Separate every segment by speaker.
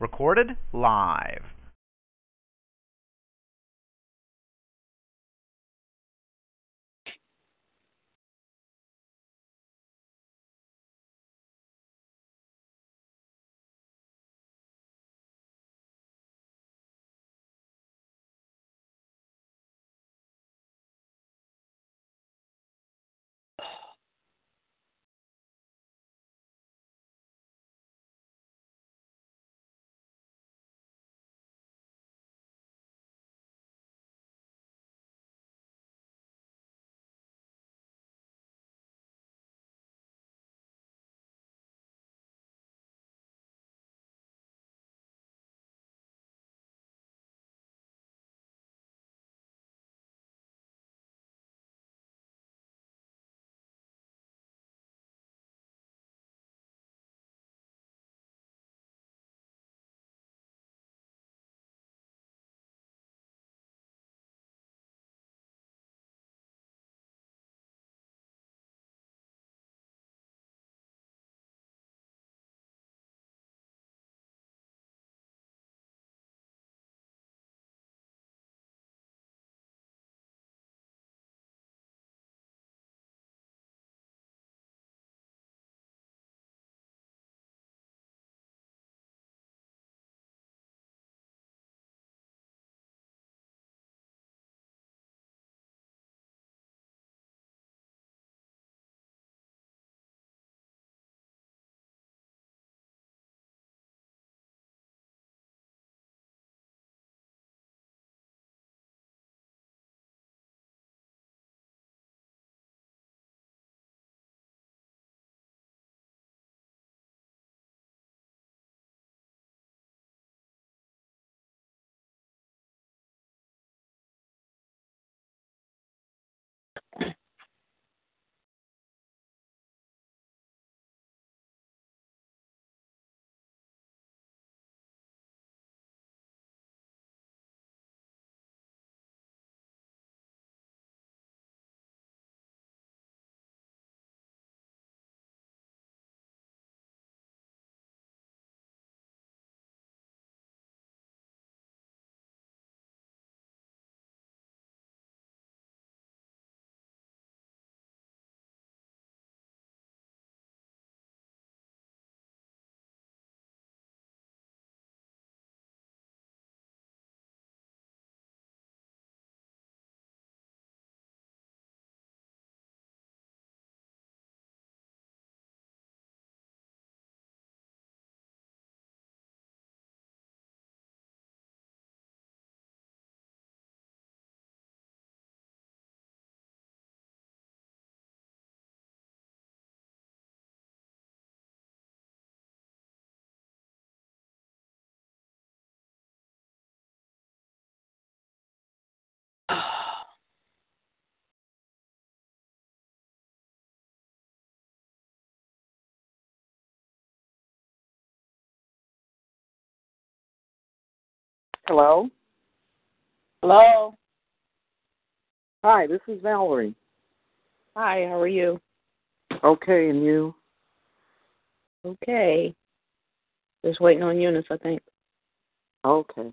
Speaker 1: Recorded live.
Speaker 2: Hello?
Speaker 3: Hello.
Speaker 2: Hi, this is Valerie.
Speaker 3: Hi, how are you?
Speaker 2: Okay, and you?
Speaker 3: Okay. Just waiting on Eunice, I think.
Speaker 2: Okay.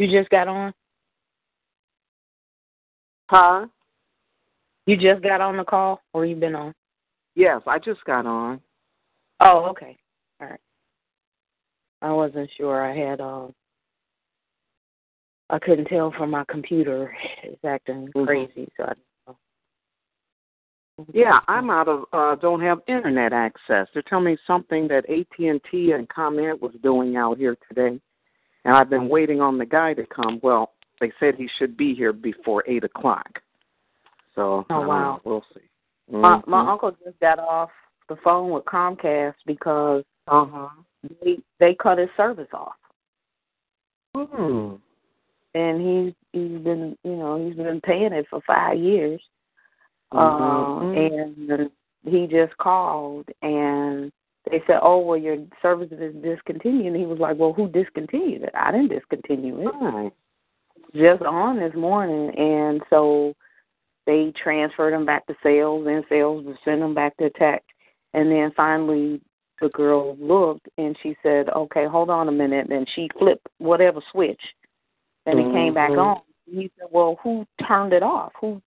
Speaker 3: You just got on?
Speaker 2: Huh?
Speaker 3: You just got on the call or you've been on?
Speaker 2: Yes, I just got on.
Speaker 3: Oh, okay. All right. I wasn't sure. I had uh I couldn't tell from my computer. It's acting
Speaker 2: Mhm.
Speaker 3: crazy, so I
Speaker 2: Yeah, I'm out of uh don't have internet access. They're telling me something that AT&T and ComEd was doing out here today. And I've been waiting on the guy to come. Well, they said he should be here before eight o'clock. So
Speaker 3: Oh, wow.
Speaker 2: know. we'll see.
Speaker 3: My my
Speaker 2: Mhm.
Speaker 3: uncle just got off the phone with Comcast because
Speaker 2: Uh-huh.
Speaker 3: they they cut his service off,
Speaker 2: Hmm.
Speaker 3: and he's he's been you know he's been paying it for five years,
Speaker 2: Mhm.
Speaker 3: uh, and he just called and they said, oh well your service is discontinued, and he was like, well who discontinued it? I didn't discontinue it.
Speaker 2: Right.
Speaker 3: just on this morning, and so they transferred him back to sales, and sales would send him back to tech, and then finally the girl looked and she said, "Okay, hold on a minute." And she flipped whatever switch, and it came back
Speaker 2: Mhm.
Speaker 3: on. He said, "Well, who turned it off? Who?"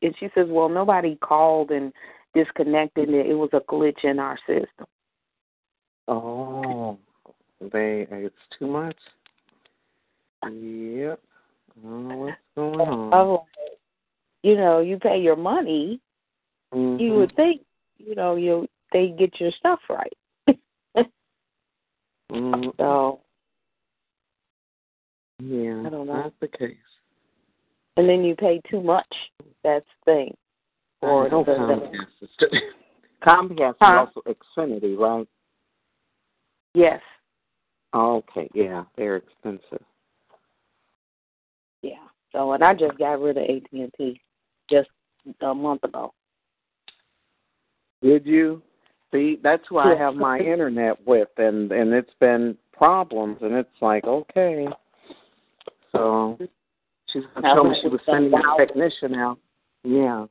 Speaker 3: And she says, "Well, nobody called and disconnected it. It was a glitch in our system."
Speaker 2: Oh, they it's too much. Yep. I don't know what's going on.
Speaker 3: Oh, you know, you pay your money. You
Speaker 2: Mhm.
Speaker 3: would think, you know, you they get your stuff right.
Speaker 2: Mhm.
Speaker 3: So,
Speaker 2: Yeah,
Speaker 3: I don't know.
Speaker 2: that's the case.
Speaker 3: and then you pay too much. That's the thing.
Speaker 2: Or no Comcast. is Comcast
Speaker 3: Huh?
Speaker 2: is also Xfinity, right?
Speaker 3: Yes.
Speaker 2: Okay, yeah, they're expensive.
Speaker 3: Yeah. So, and I just got rid of AT and T just a month ago.
Speaker 2: Did you? See, that's who I have my internet with, and and it's been problems, and it's like okay. So she's gonna tell me she was sending a technician out. Yeah.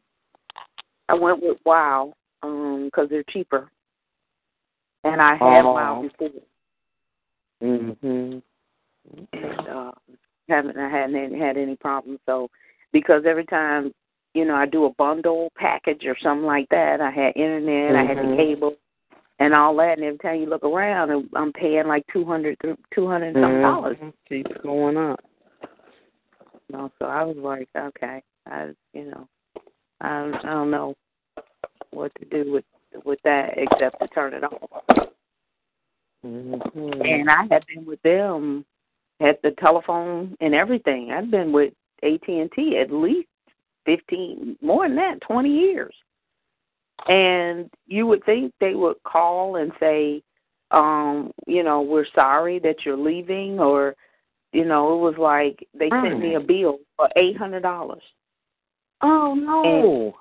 Speaker 3: I went with Wow um because they're cheaper, and I had
Speaker 2: Oh.
Speaker 3: Wow before, Mm
Speaker 2: Mhm.
Speaker 3: and uh, haven't I hadn't had any problems. So, because every time you know I do a bundle package or something like that, I had internet, I had the
Speaker 2: Mhm.
Speaker 3: cable, and all that, and every time you look around, I'm paying like two hundred, two hundred and some dollars.
Speaker 2: Mhm. Keeps going up.
Speaker 3: You know, so I was like, okay, I, you know, I, I don't know what to do with with that except to turn it off.
Speaker 2: Mhm.
Speaker 3: And I had been with them at the telephone and everything. I've been with AT and T at least fifteen, more than that, twenty years. And you would think they would call and say, um, you know, we're sorry that you're leaving, or, you know, it was like they sent me a bill for eight hundred dollars.
Speaker 2: Oh no.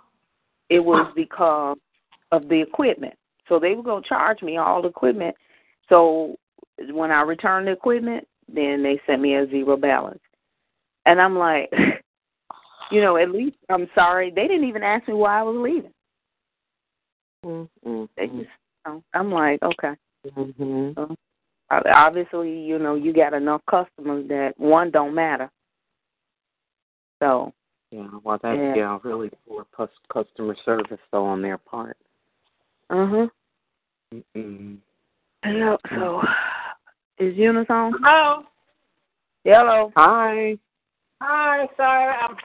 Speaker 3: It was because of the equipment. So they were gonna charge me all the equipment. So when I returned the equipment, then they sent me a zero balance. And I'm like, you know, at least I'm sorry. They didn't even ask me why I was leaving.
Speaker 2: Mhm.
Speaker 3: They just, you know, I'm like, okay.
Speaker 2: Mhm.
Speaker 3: So, obviously, you know, you got enough customers that one don't matter. So,
Speaker 2: Yeah, well, that's
Speaker 3: Yeah.
Speaker 2: yeah, really poor customer service though on their part.
Speaker 3: uh huh.
Speaker 2: Mm-mm.
Speaker 3: Yeah. So, is Eunice on?
Speaker 4: Hello.
Speaker 3: Hello.
Speaker 2: Hi.
Speaker 4: Hi. Sorry, I'm,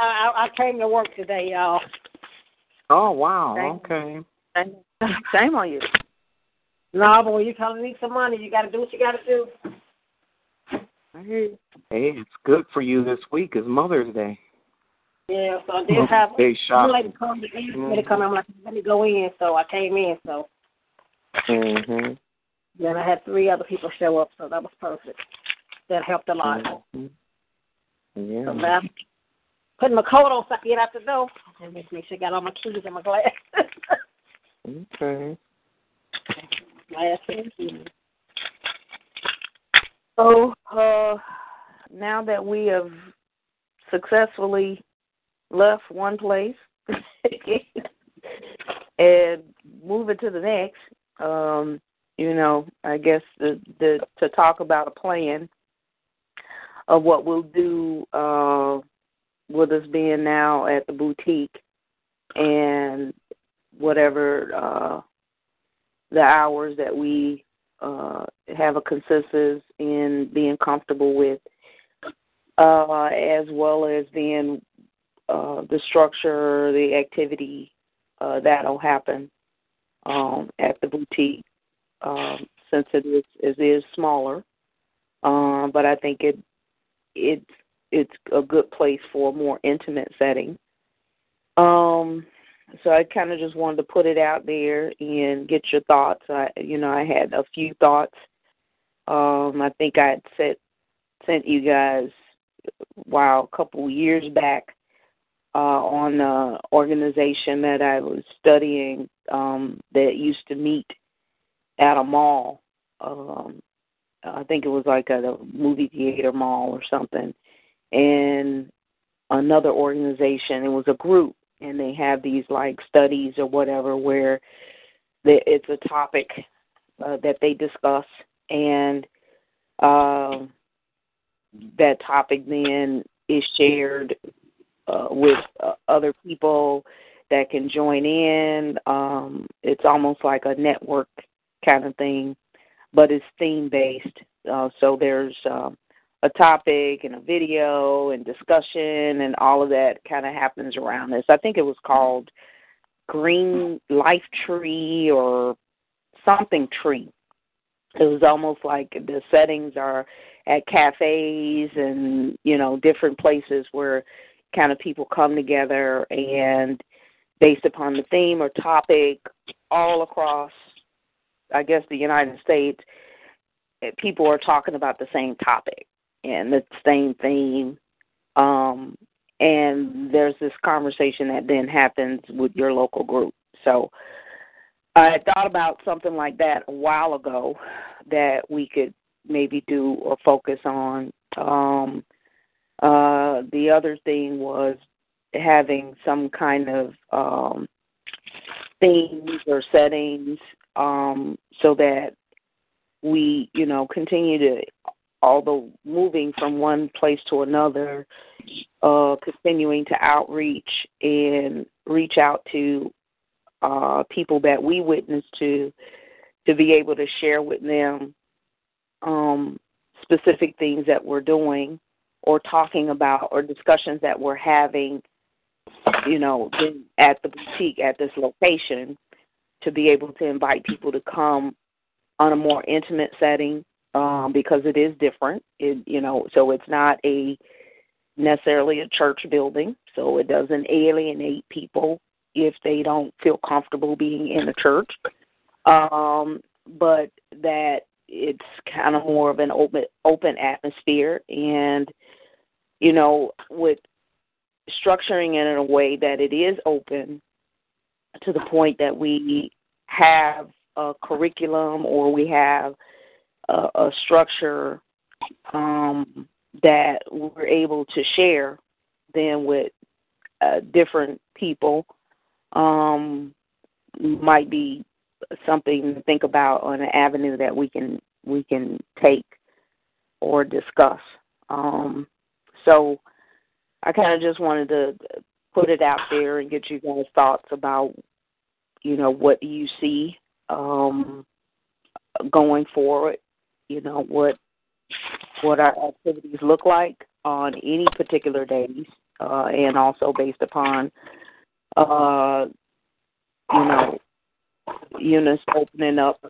Speaker 4: I I I came to work today, y'all.
Speaker 2: Oh wow.
Speaker 3: Thank
Speaker 2: Okay.
Speaker 3: Shame, shame on you.
Speaker 4: No, but when you come to need some money, you got to do what you got to do.
Speaker 2: Hey, hey, it's good for you this week is Mother's Day.
Speaker 4: Yeah. So I did have
Speaker 2: Day
Speaker 4: one lady
Speaker 2: shopping.
Speaker 4: come to me to come. I'm like, let me go in. So I came in. So
Speaker 2: Mhm.
Speaker 4: then I had three other people show up. So that was perfect. That helped a lot.
Speaker 2: Mhm.
Speaker 4: So
Speaker 2: Yeah.
Speaker 4: Putting my coat on so I can get out the door. And just make sure I got all my keys and my glass.
Speaker 2: Okay.
Speaker 4: glass and keys.
Speaker 3: So, uh, now that we have successfully left one place and moving to the next, um, you know, I guess the, the to talk about a plan of what we'll do uh, with us being now at the boutique and whatever uh, the hours that we uh, have a consensus in being comfortable with, uh, as well as being uh, the structure, the activity uh, that'll happen um, at the boutique, um, since it is it is smaller. Um, but I think it it it's a good place for a more intimate setting. Um, so I kind of just wanted to put it out there and get your thoughts. I, you know, I had a few thoughts. Um, I think I had sent sent you guys, wow, a couple years back, uh, on an organization that I was studying um, that used to meet at a mall. Um, I think it was like a movie theater mall or something, and another organization. It was a group and they have these like studies or whatever where they, it's a topic uh, that they discuss and uh, that topic then is shared uh, with uh, other people that can join in. Um, it's almost like a network kind of thing, but it's theme based. Uh, so there's um, a topic and a video and discussion and all of that kind of happens around this. I think it was called Green Life Tree or something tree. It was almost like the settings are at cafes and, you know, different places where kind of people come together and based upon the theme or topic all across I guess the United States eh, people are talking about the same topic and the same theme. Um, and there's this conversation that then happens with your local group. So I thought about something like that a while ago that we could maybe do or focus on. Um, uh, the other thing was having some kind of um, themes or settings um, so that we, you know, continue to although moving from one place to another, uh, continuing to outreach and reach out to uh, people that we witness to, to be able to share with them um, specific things that we're doing or talking about or discussions that we're having, you know, at the boutique at this location to be able to invite people to come on a more intimate setting um, because it is different. It, you know, so it's not a necessarily a church building, so it doesn't alienate people if they don't feel comfortable being in a church. Um, but that it's kind of more of an open open atmosphere, and you know, with structuring it in a way that it is open to the point that we have a curriculum or we have a, a structure um, that we're able to share then with uh, different people um, might be something to think about on an avenue that we can we can take or discuss. Um, so I kind of just wanted to put it out there and get you guys thoughts about you know what you see um, going forward you know what what our activities look like on any particular days, uh, and also based upon uh, you know Eunice opening up,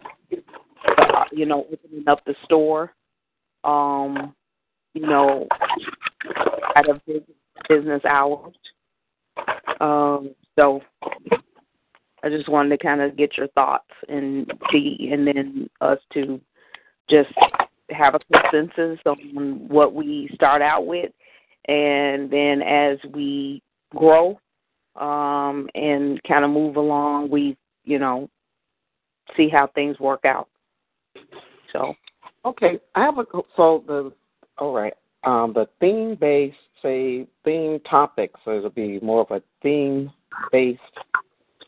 Speaker 3: you know, opening up the store, um, you know, at a business hours. Um, so I just wanted to kind of get your thoughts and see, and then us to just have a consensus on what we start out with, and then as we grow um, and kind of move along, we you know see how things work out. So,
Speaker 2: okay, I have a so the all right um, the theme based say theme topics. So it'll be more of a theme based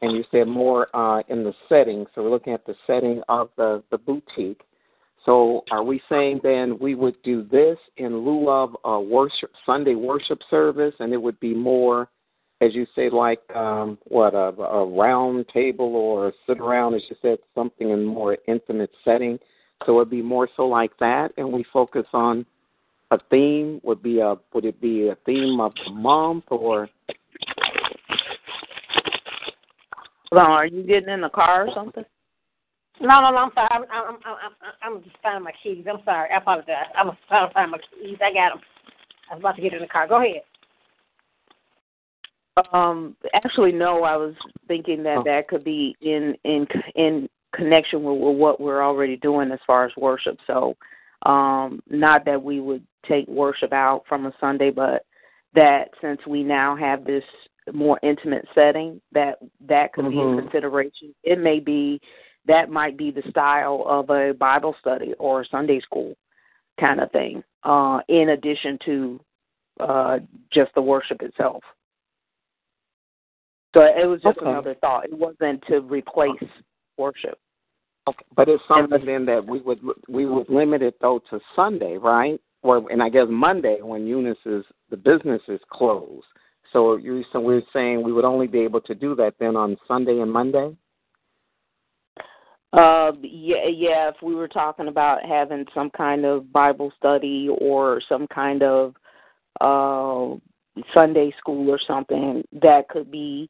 Speaker 2: and you said more uh, in the setting. So we're looking at the setting of the, the boutique. So are we saying then we would do this in lieu of a worship Sunday worship service, and it would be more, as you say, like um, what a, a round table or sit around, as you said, something in more intimate setting. So it'd be more so like that, and we focus on a theme. Would be a would it be a theme of the month or?
Speaker 3: Well, are you getting in the car or something?
Speaker 4: No, no, no. I'm sorry. I'm, I'm, I'm, I'm, I'm just finding my keys. I'm sorry. I apologize. I'm trying to find my keys. I got them. I was about to get in the car. Go ahead.
Speaker 3: Um, actually, no. I was thinking that
Speaker 2: Oh.
Speaker 3: that could be in in in connection with, with what we're already doing as far as worship. So, um, not that we would take worship out from a Sunday, but that since we now have this more intimate setting, that that could be
Speaker 2: Mhm.
Speaker 3: a consideration. It may be that might be the style of a Bible study or Sunday school kind of thing, uh, in addition to uh, just the worship itself. So it was just
Speaker 2: Okay.
Speaker 3: another thought. It wasn't to replace worship.
Speaker 2: Okay, but it's something then that we would we would limit it though to Sunday, right? Or and I guess Monday when Eunice is the business is closed. So you so we're saying we would only be able to do that then on Sunday and Monday.
Speaker 3: Uh, yeah, yeah. If we were talking about having some kind of Bible study or some kind of uh, Sunday school or something, that could be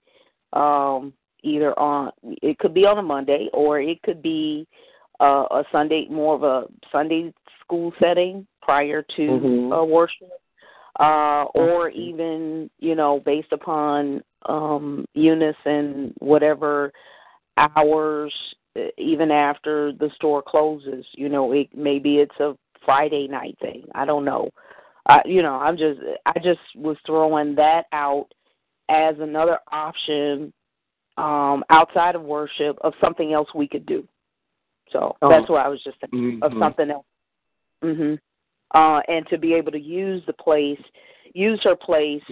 Speaker 3: um, either on. It could be on a Monday, or it could be uh, a Sunday, more of a Sunday school setting prior to
Speaker 2: Mhm.
Speaker 3: uh, worship, uh, or even you know based upon um, Eunice and whatever hours even after the store closes. You know, it maybe it's a Friday night thing. I don't know. I, you know, I'm just I just was throwing that out as another option um outside of worship of something else we could do. So
Speaker 2: Oh.
Speaker 3: that's what I was just thinking of
Speaker 2: Mhm.
Speaker 3: something else. Mhm. Uh and to be able to use the place, use her place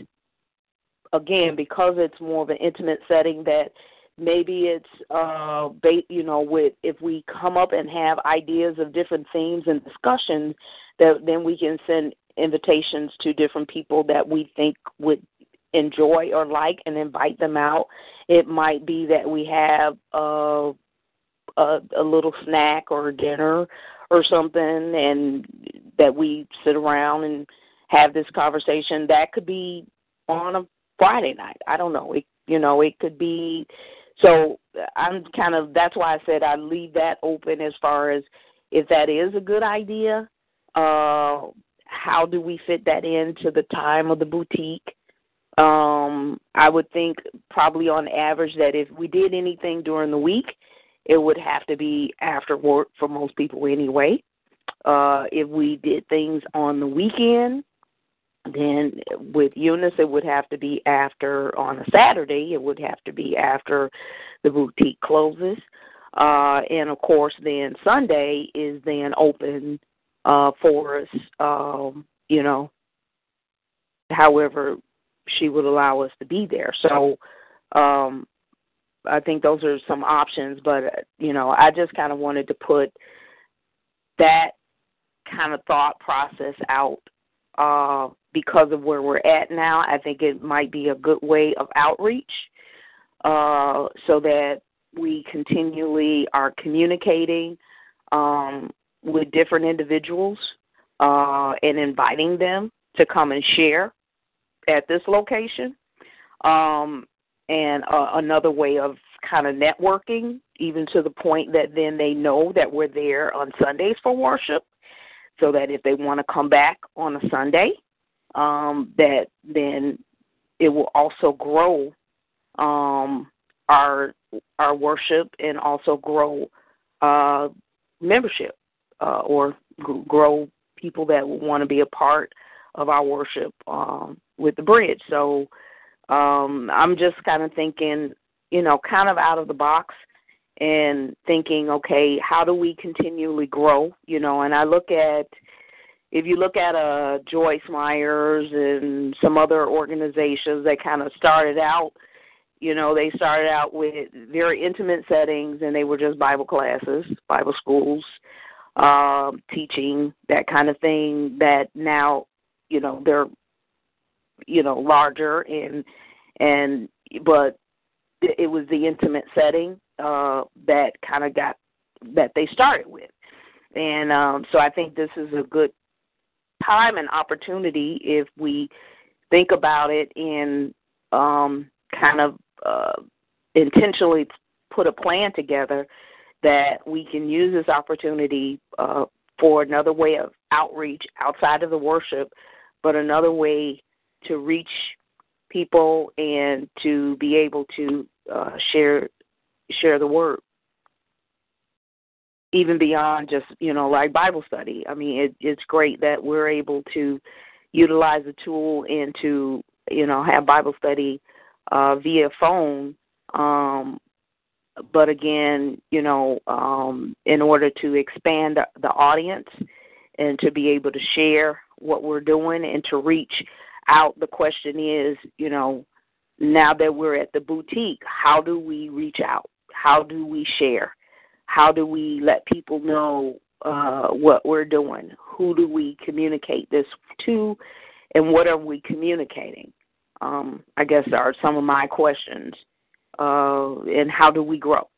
Speaker 3: again because it's more of an intimate setting that maybe it's uh ba- you know with if we come up and have ideas of different themes and discussions that then we can send invitations to different people that we think would enjoy or like and invite them out. It might be that we have uh a, a little snack or dinner or something and that we sit around and have this conversation. That could be on a friday night. I don't know. It you know it could be so i'm kind of that's why i said i leave that open as far as if that is a good idea uh how do we fit that into the time of the boutique? Um i would think probably on average that if we did anything during the week it would have to be after work for most people anyway. Uh if we did things on the weekend then with Eunice it would have to be after on a Saturday, it would have to be after the boutique closes. Uh and of course then Sunday is then open uh for us um you know however she would allow us to be there. So um I think those are some options, but you know, I just kind of wanted to put that kind of thought process out uh, because of where we're at now. I think it might be a good way of outreach uh, so that we continually are communicating um, with different individuals uh, and inviting them to come and share at this location. Um, and uh, another way of kind of networking, even to the point that then they know that we're there on Sundays for worship, so that if they want to come back on a Sunday, um, that then it will also grow um, our our worship and also grow uh, membership uh, or grow people that will want to be a part of our worship um, with the bridge. So um, I'm just kind of thinking, you know, kind of out of the box and thinking, okay, how do we continually grow? You know, and I look at if you look at uh Joyce Myers and some other organizations that kind of started out, you know, they started out with very intimate settings and they were just Bible classes, Bible schools, um, teaching, that kind of thing that now, you know, they're you know, larger and and but it was the intimate setting uh that kind of got that they started with. And um so I think this is a good time and opportunity if we think about it and um kind of uh intentionally put a plan together that we can use this opportunity uh for another way of outreach outside of the worship but another way to reach people and to be able to uh, share share the word even beyond just you know like bible study. I mean it, it's great that we're able to utilize the tool and to you know have bible study uh via phone. Um but again you know um in order to expand the audience and to be able to share what we're doing and to reach out the question is you know now that we're at the boutique how do we reach out? How do we share how do we let people know uh, what we're doing? Who do we communicate this to? And what are we communicating? Um, i guess are some of my questions uh, and how do we grow?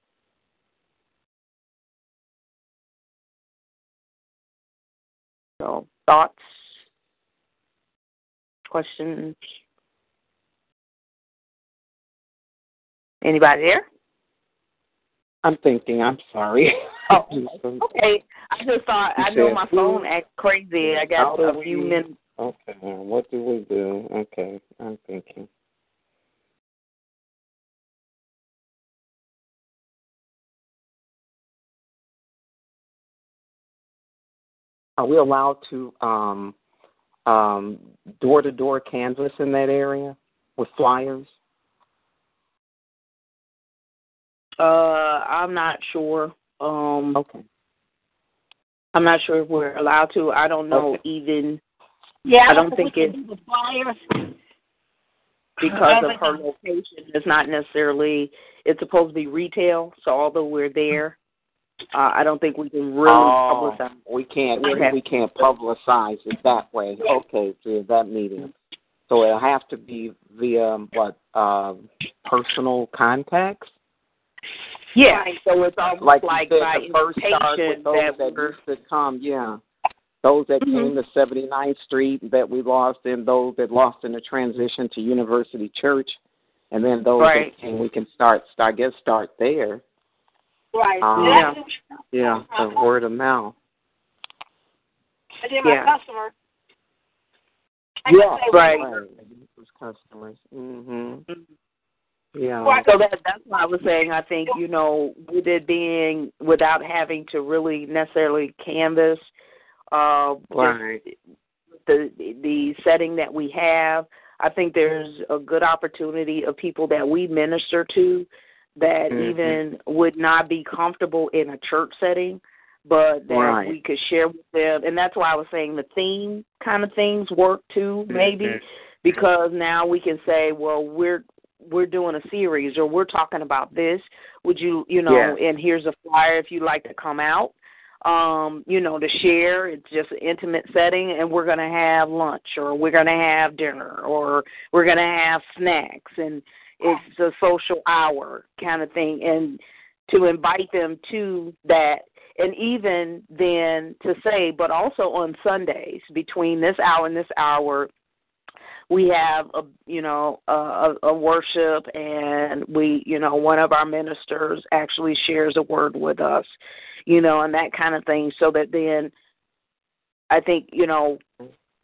Speaker 3: So thoughts? Questions? Anybody there?
Speaker 2: I'm thinking. I'm sorry.
Speaker 3: Oh, okay. I just thought I know my phone acts crazy. I got a few
Speaker 2: we,
Speaker 3: minutes.
Speaker 2: Okay. What do we do? Okay. I'm thinking. Are we allowed to um um door to door canvas in that area with flyers?
Speaker 3: Uh, I'm not sure. Um,
Speaker 2: okay.
Speaker 3: I'm not sure if we're allowed to. I don't know
Speaker 2: Okay.
Speaker 3: even
Speaker 4: Yeah,
Speaker 3: I don't think
Speaker 4: we
Speaker 3: it-
Speaker 4: do
Speaker 3: because of her location. It's not necessarily. It's supposed to be retail. So although we're there, uh, I don't think we can really
Speaker 2: oh,
Speaker 3: publicize.
Speaker 2: we can't
Speaker 3: We
Speaker 2: we, can't publicize it that way. Okay, via that meeting. So it'll have to be via what uh, personal contacts.
Speaker 3: Yeah. So it's almost
Speaker 2: Like,
Speaker 3: like,
Speaker 2: said, the first start with those
Speaker 3: that
Speaker 2: that
Speaker 3: we're.
Speaker 2: used to come. Yeah, those that came to 79th Street that we lost, and those that lost in the transition to University Church, and then those
Speaker 3: Right.
Speaker 2: that came. We can start. I guess start there.
Speaker 4: Right.
Speaker 2: Um,
Speaker 3: Yeah.
Speaker 2: Yeah, the word of mouth.
Speaker 4: And then my
Speaker 3: Yeah.
Speaker 4: customer. I
Speaker 2: Yeah,
Speaker 3: right.
Speaker 2: right. Those customers. Mhm. Yeah.
Speaker 4: Right.
Speaker 3: So that that's why I was saying I think, you know, with it being without having to really necessarily canvas uh
Speaker 2: Right.
Speaker 3: the the setting that we have, I think there's a good opportunity of people that we minister to that
Speaker 2: Mhm.
Speaker 3: even would not be comfortable in a church setting, but that
Speaker 2: Right.
Speaker 3: we could share with them. And that's why I was saying the theme kind of things work too, maybe
Speaker 2: Mhm.
Speaker 3: because now we can say, well, we're we're doing a series or we're talking about this. Would you, you know,
Speaker 2: Yes.
Speaker 3: and here's a flyer if you'd like to come out. Um, you know, to share. It's just an intimate setting and we're gonna have lunch or we're gonna have dinner or we're gonna have snacks and it's a social hour kind of thing and to invite them to that and even then to say but also on sundays between this hour and this hour we have a you know a, a worship and we you know one of our ministers actually shares a word with us you know and that kind of thing so that then i think you know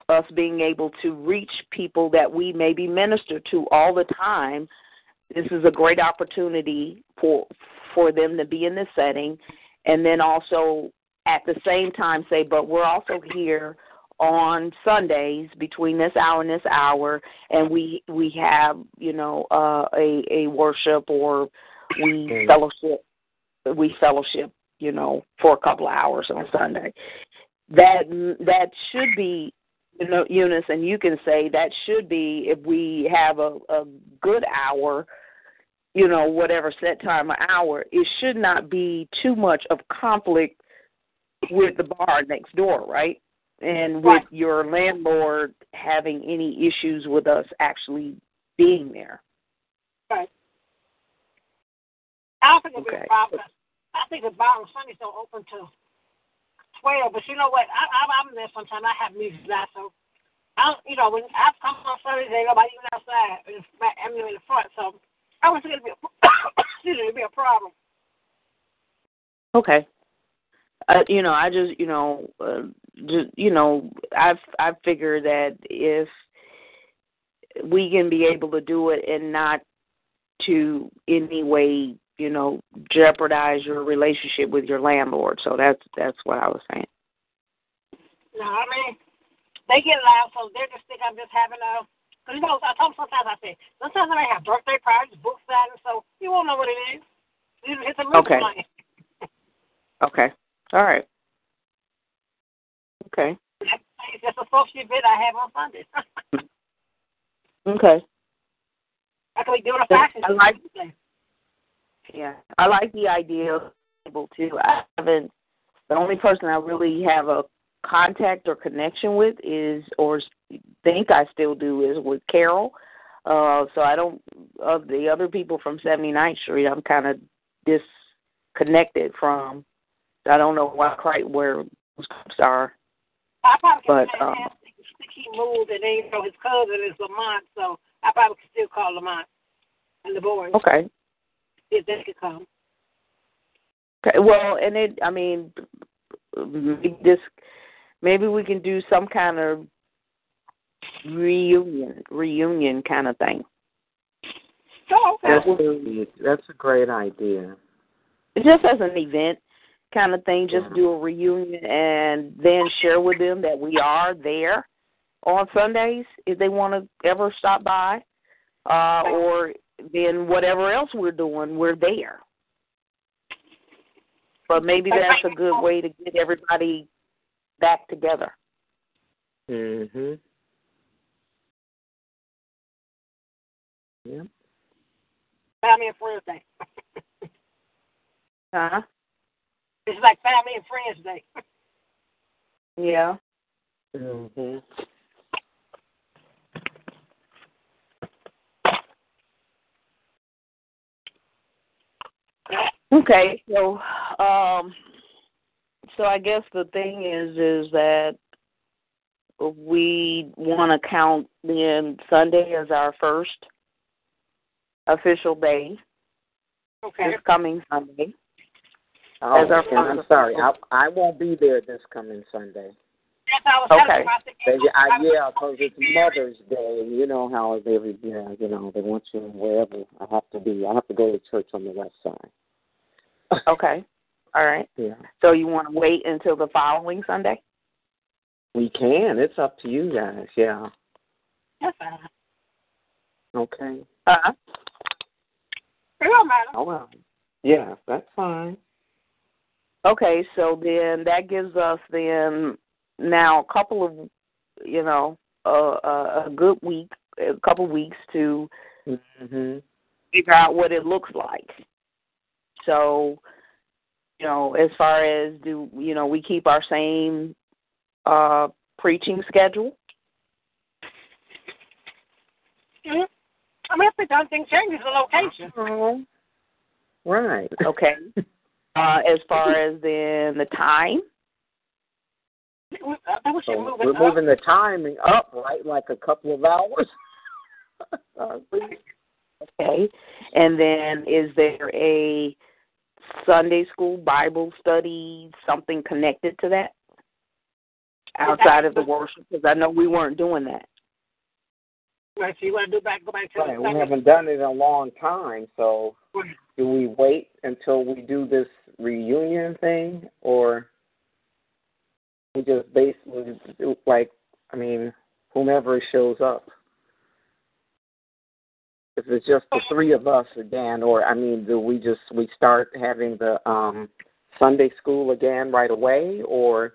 Speaker 3: us being able to reach people that we maybe minister to all the time this is a great opportunity for for them to be in this setting and then also at the same time say but we're also here on Sundays between this hour and this hour and we we have you know uh a a worship or we
Speaker 2: Mm.
Speaker 3: fellowship we fellowship you know for a couple of hours on Sunday that that should be you know Eunice and you can say that should be if we have a a good hour you know whatever set time an hour it should not be too much of conflict with the bar next door right and with your landlord having any issues with us actually being there
Speaker 4: Right. I don't think it'll be a problem. I think the bar on Sundays don't open till twelve. But you know what? I, I, I'm there sometimes. I have music now, so I don't. You know, when I come on Sundays, ain't nobody even outside. In front, I mean, in the front. So I don't think it'll be a, excuse me, it'll be a problem.
Speaker 3: Okay. Uh, you know, I just, you know, uh, you know, I've I figure that if we can be able to do it and not to any way, you know, jeopardize your relationship with your landlord. So that's that's what I was saying.
Speaker 4: No, I mean, they get loud, so they just think I'm just having a. Cause you know, I told them sometimes I say sometimes I may have birthday parties, book signings, so you won't know what it is. It's a
Speaker 3: okay. okay. All right. Okay.
Speaker 4: Just a social event I have on Sunday.
Speaker 3: okay.
Speaker 4: I could be doing a fashion
Speaker 3: I like, Yeah, I like the idea of able to. I haven't. The only person I really have a contact or connection with is, or think I still do, is with Carol. Uh, so I don't. Of the other people from 79th Street, I'm kind of disconnected from. I don't know why quite where those groups are.
Speaker 4: I probably
Speaker 3: but,
Speaker 4: can
Speaker 3: um,
Speaker 4: he moved, and then you know his cousin is Lamont, so I probably could still call Lamont and the boys.
Speaker 3: Okay.
Speaker 4: If they could come.
Speaker 3: Okay. Well, and it. I mean, this maybe we can do some kind of reunion, reunion kind of thing.
Speaker 4: Oh, okay.
Speaker 2: That's a, that's a great idea.
Speaker 3: Just as an event kind of thing, just do a reunion and then share with them that we are there on Sundays if they want to ever stop by, uh, or then whatever else we're doing, we're there. But maybe that's a good way to get everybody back together.
Speaker 2: Mm Mhm. Yep.
Speaker 4: Family and Friends Day.
Speaker 3: Huh?
Speaker 4: It's like Family and Friends Day.
Speaker 3: Yeah.
Speaker 2: Mhm.
Speaker 3: Okay, so um so I guess the thing is is that we want to count then Sunday as our first official day.
Speaker 4: Okay.
Speaker 3: This coming Sunday.
Speaker 2: Oh,
Speaker 3: As our
Speaker 2: and I'm sorry, I I won't be there this coming Sunday.
Speaker 4: Yes, I was
Speaker 3: Okay.
Speaker 4: telling you about the
Speaker 2: They, I, yeah, because it's Mother's Day, and you know how it's every yeah, you know they want you wherever. I have to be. I have to go to church on the west side.
Speaker 3: Okay. All right.
Speaker 2: Yeah,
Speaker 3: So you want to wait until the following Sunday?
Speaker 2: we can. It's up to you guys. Yeah.
Speaker 4: That's fine.
Speaker 2: Okay.
Speaker 3: Uh-huh.
Speaker 4: It don't matter.
Speaker 2: Oh well. Yeah, that's fine.
Speaker 3: Okay, so then that gives us then now a couple of, you know, a, a, a good week, a couple weeks to
Speaker 2: Mhm.
Speaker 3: figure out what it looks like. So, you know, as far as do you know, we keep our same uh preaching schedule.
Speaker 4: Mhm. I mean, if the done thing changes the location.
Speaker 2: Oh. Right.
Speaker 3: Okay. uh as far as then the time.
Speaker 4: We- I think we should
Speaker 2: So
Speaker 4: move it
Speaker 2: we're
Speaker 4: up.
Speaker 2: moving the timing up, right? Like a couple of hours.
Speaker 3: Okay. And then is there a Sunday school Bible study, something connected to that? Outside of the worship? Because I know we weren't doing that.
Speaker 4: Right, so you want to do back, go back to
Speaker 2: Right. We haven't done it in a long time, so do we wait until we do this reunion thing, or we just basically do, like, I mean, whomever shows up? If it's just the three of us again, or I mean, do we just we start having the um Sunday school again right away, or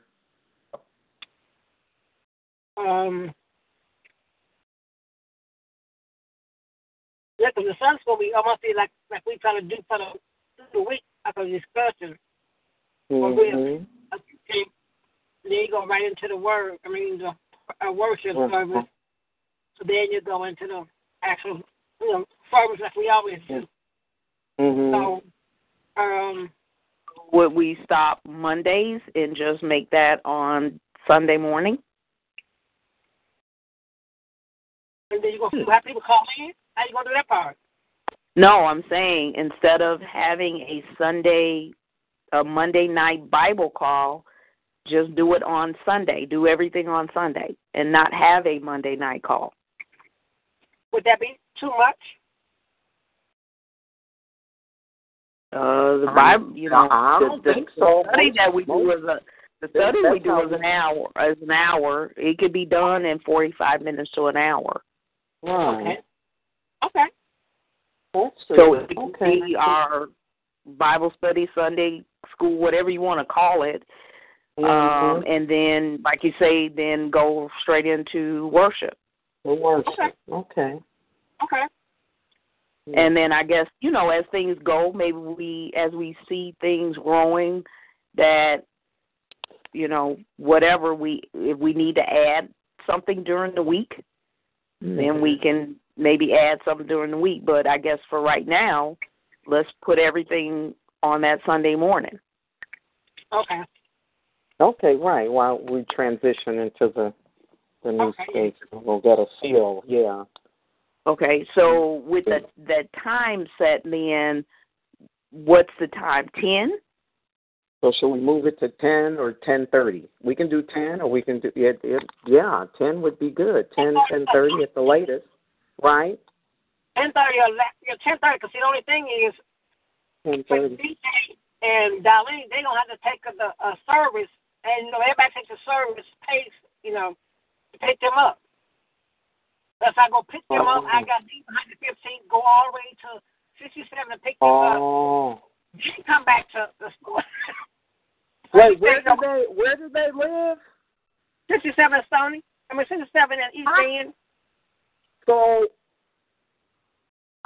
Speaker 4: Um, yeah, because the sun's going to be almost be like like we try to do for the, the week after the discussion. Well, we-
Speaker 2: Mhm.
Speaker 4: Okay. Then you go right into the word. I mean, the uh, worship
Speaker 2: Mhm.
Speaker 4: service. So then you go into the actual, you know, service like we always do.
Speaker 2: Mm-hmm.
Speaker 4: So, um,
Speaker 3: Would we stop Mondays and just make that on Sunday morning?
Speaker 4: and then you go have people call in. How you gonna do that part?
Speaker 3: No, I'm saying instead of having a Sunday, a Monday night Bible call, just do it on Sunday. Do everything on Sunday and not have a Monday night call.
Speaker 4: Would that be too much?
Speaker 3: Uh, the Bible, you know,
Speaker 2: I don't
Speaker 3: the,
Speaker 2: think so.
Speaker 3: the study that we do is a the study we do is an hour. Is an hour. It could be done in forty five minutes to an hour.
Speaker 2: Right.
Speaker 4: Okay.
Speaker 2: That's
Speaker 3: So it could
Speaker 2: okay.
Speaker 3: be our Bible study, Sunday school, whatever you want to call it. Um,
Speaker 2: Mhm.
Speaker 3: and then, like you say, then go straight into worship.
Speaker 2: The worship.
Speaker 4: Okay.
Speaker 2: Okay.
Speaker 4: Okay.
Speaker 3: And then I guess, you know, as things go, maybe we, as we see things growing, that, you know, whatever we, if we need to add something during the week, then we can maybe add something during the week. But I guess for right now, let's put everything on that Sunday morning.
Speaker 4: Okay.
Speaker 2: Okay, right. While we transition into the the new
Speaker 4: Okay.
Speaker 2: space, we'll get a feel. Yeah.
Speaker 3: Okay, so mm-hmm. with the that time set, then what's the time? Ten?
Speaker 2: So should we move it to ten or ten thirty? We can do ten, or we can do it. it yeah, ten would be good. Ten, ten thirty at the latest, right?
Speaker 4: Ten thirty or yeah, ten thirty. Because the only thing is,
Speaker 2: thirty.
Speaker 4: DJ and Darlene, they don't have to take a, the a service, and you know everybody takes a service, pays you know, to pick them up. That's I go pick them up. I oh. got these 115, go all the way to 67 to pick them up.
Speaker 2: Oh.
Speaker 4: Then come back to the school.
Speaker 2: Wait, where do they where do they live?
Speaker 4: 67 Stony. I mean 67 in East End.
Speaker 2: So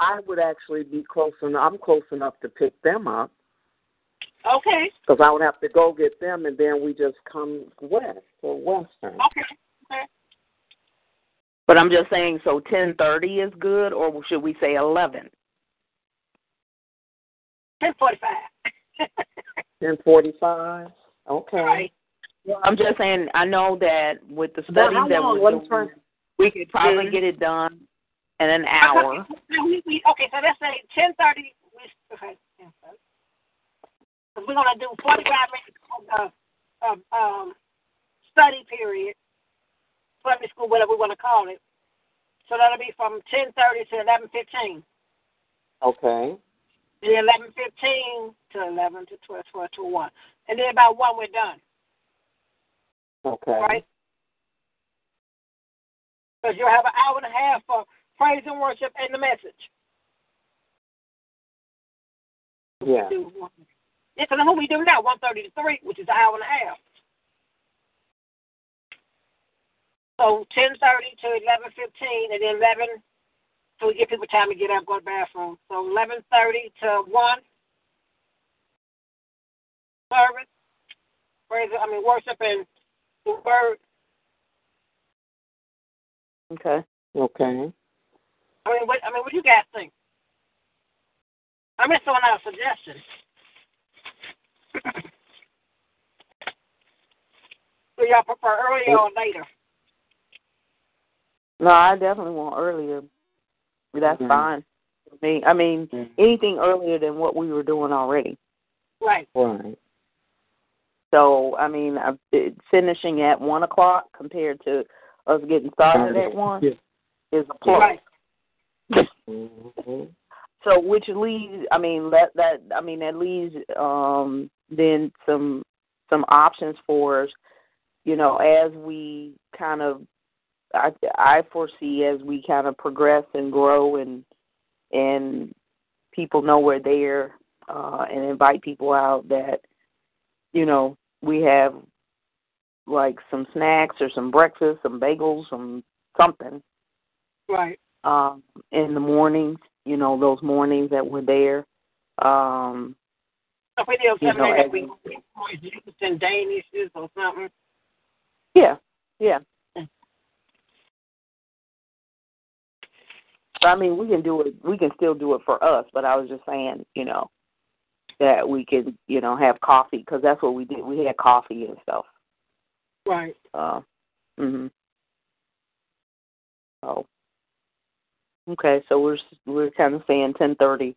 Speaker 2: I would actually be close enough. I'm close enough to pick them up
Speaker 4: Okay.
Speaker 2: because I would have to go get them, and then we just come west or western.
Speaker 4: Okay. Okay.
Speaker 3: But I'm just saying, so ten thirty is good, or should we say eleven?
Speaker 4: Ten forty-five.
Speaker 2: Ten forty-five. Okay.
Speaker 4: right.
Speaker 3: Well, I'm just saying, I know that with the
Speaker 2: Now,
Speaker 3: studies that
Speaker 2: long?
Speaker 3: we're doing,
Speaker 2: her-
Speaker 3: we could probably
Speaker 2: Mhm.
Speaker 3: get it done in an hour.
Speaker 4: We, we, okay, so let's say ten thirty. Okay. We're gonna do forty-five minutes of of um study period, Sunday school, whatever we want to call it. So that'll be from ten thirty to eleven fifteen.
Speaker 2: Okay.
Speaker 4: Then eleven fifteen to eleven to twelve, twelve to one, and then about one we're done,
Speaker 2: Okay.
Speaker 4: right? Because you'll have an hour and a half for praise and worship and the message.
Speaker 2: Yeah.
Speaker 4: Yeah, what we do now, one thirty to three, which is an hour and a half. So ten thirty to eleven fifteen, and then eleven, so we give people time to get up, go to the bathroom. So eleven thirty to one service, praise, I mean worship and the word.
Speaker 3: Okay.
Speaker 2: Okay.
Speaker 4: I mean, what I mean, what do you guys think? I'm just throwing out a suggestion. Do y'all prefer earlier or later?
Speaker 3: No, I definitely want earlier. That's
Speaker 2: Mhm.
Speaker 3: fine. for me. I mean,
Speaker 2: Mhm.
Speaker 3: anything earlier than what we were doing already.
Speaker 4: Right.
Speaker 2: Right.
Speaker 3: So, I mean, finishing at one o'clock compared to us getting started at one
Speaker 2: Yeah.
Speaker 3: is a plus.
Speaker 4: Right.
Speaker 2: hmm
Speaker 3: So, which leads, I mean, that that I mean, that leaves um, then some some options for us. You know, as we kind of, I I foresee as we kind of progress and grow and and people know we're there uh, and invite people out that, you know, we have like some snacks or some breakfast, some bagels, some something
Speaker 4: Right.
Speaker 3: um, in the mornings. You know, those mornings that we're there. Um,
Speaker 4: we
Speaker 3: You
Speaker 4: something
Speaker 3: know,
Speaker 4: that we in Danishes or something.
Speaker 3: yeah, yeah. I mean, we can do it. We can still do it for us, but I was just saying, you know, that we can, you know, have coffee because that's what we did. We had coffee and stuff.
Speaker 4: Right.
Speaker 3: Uh, mhm. Oh. Okay, so we're we're kind of saying ten thirty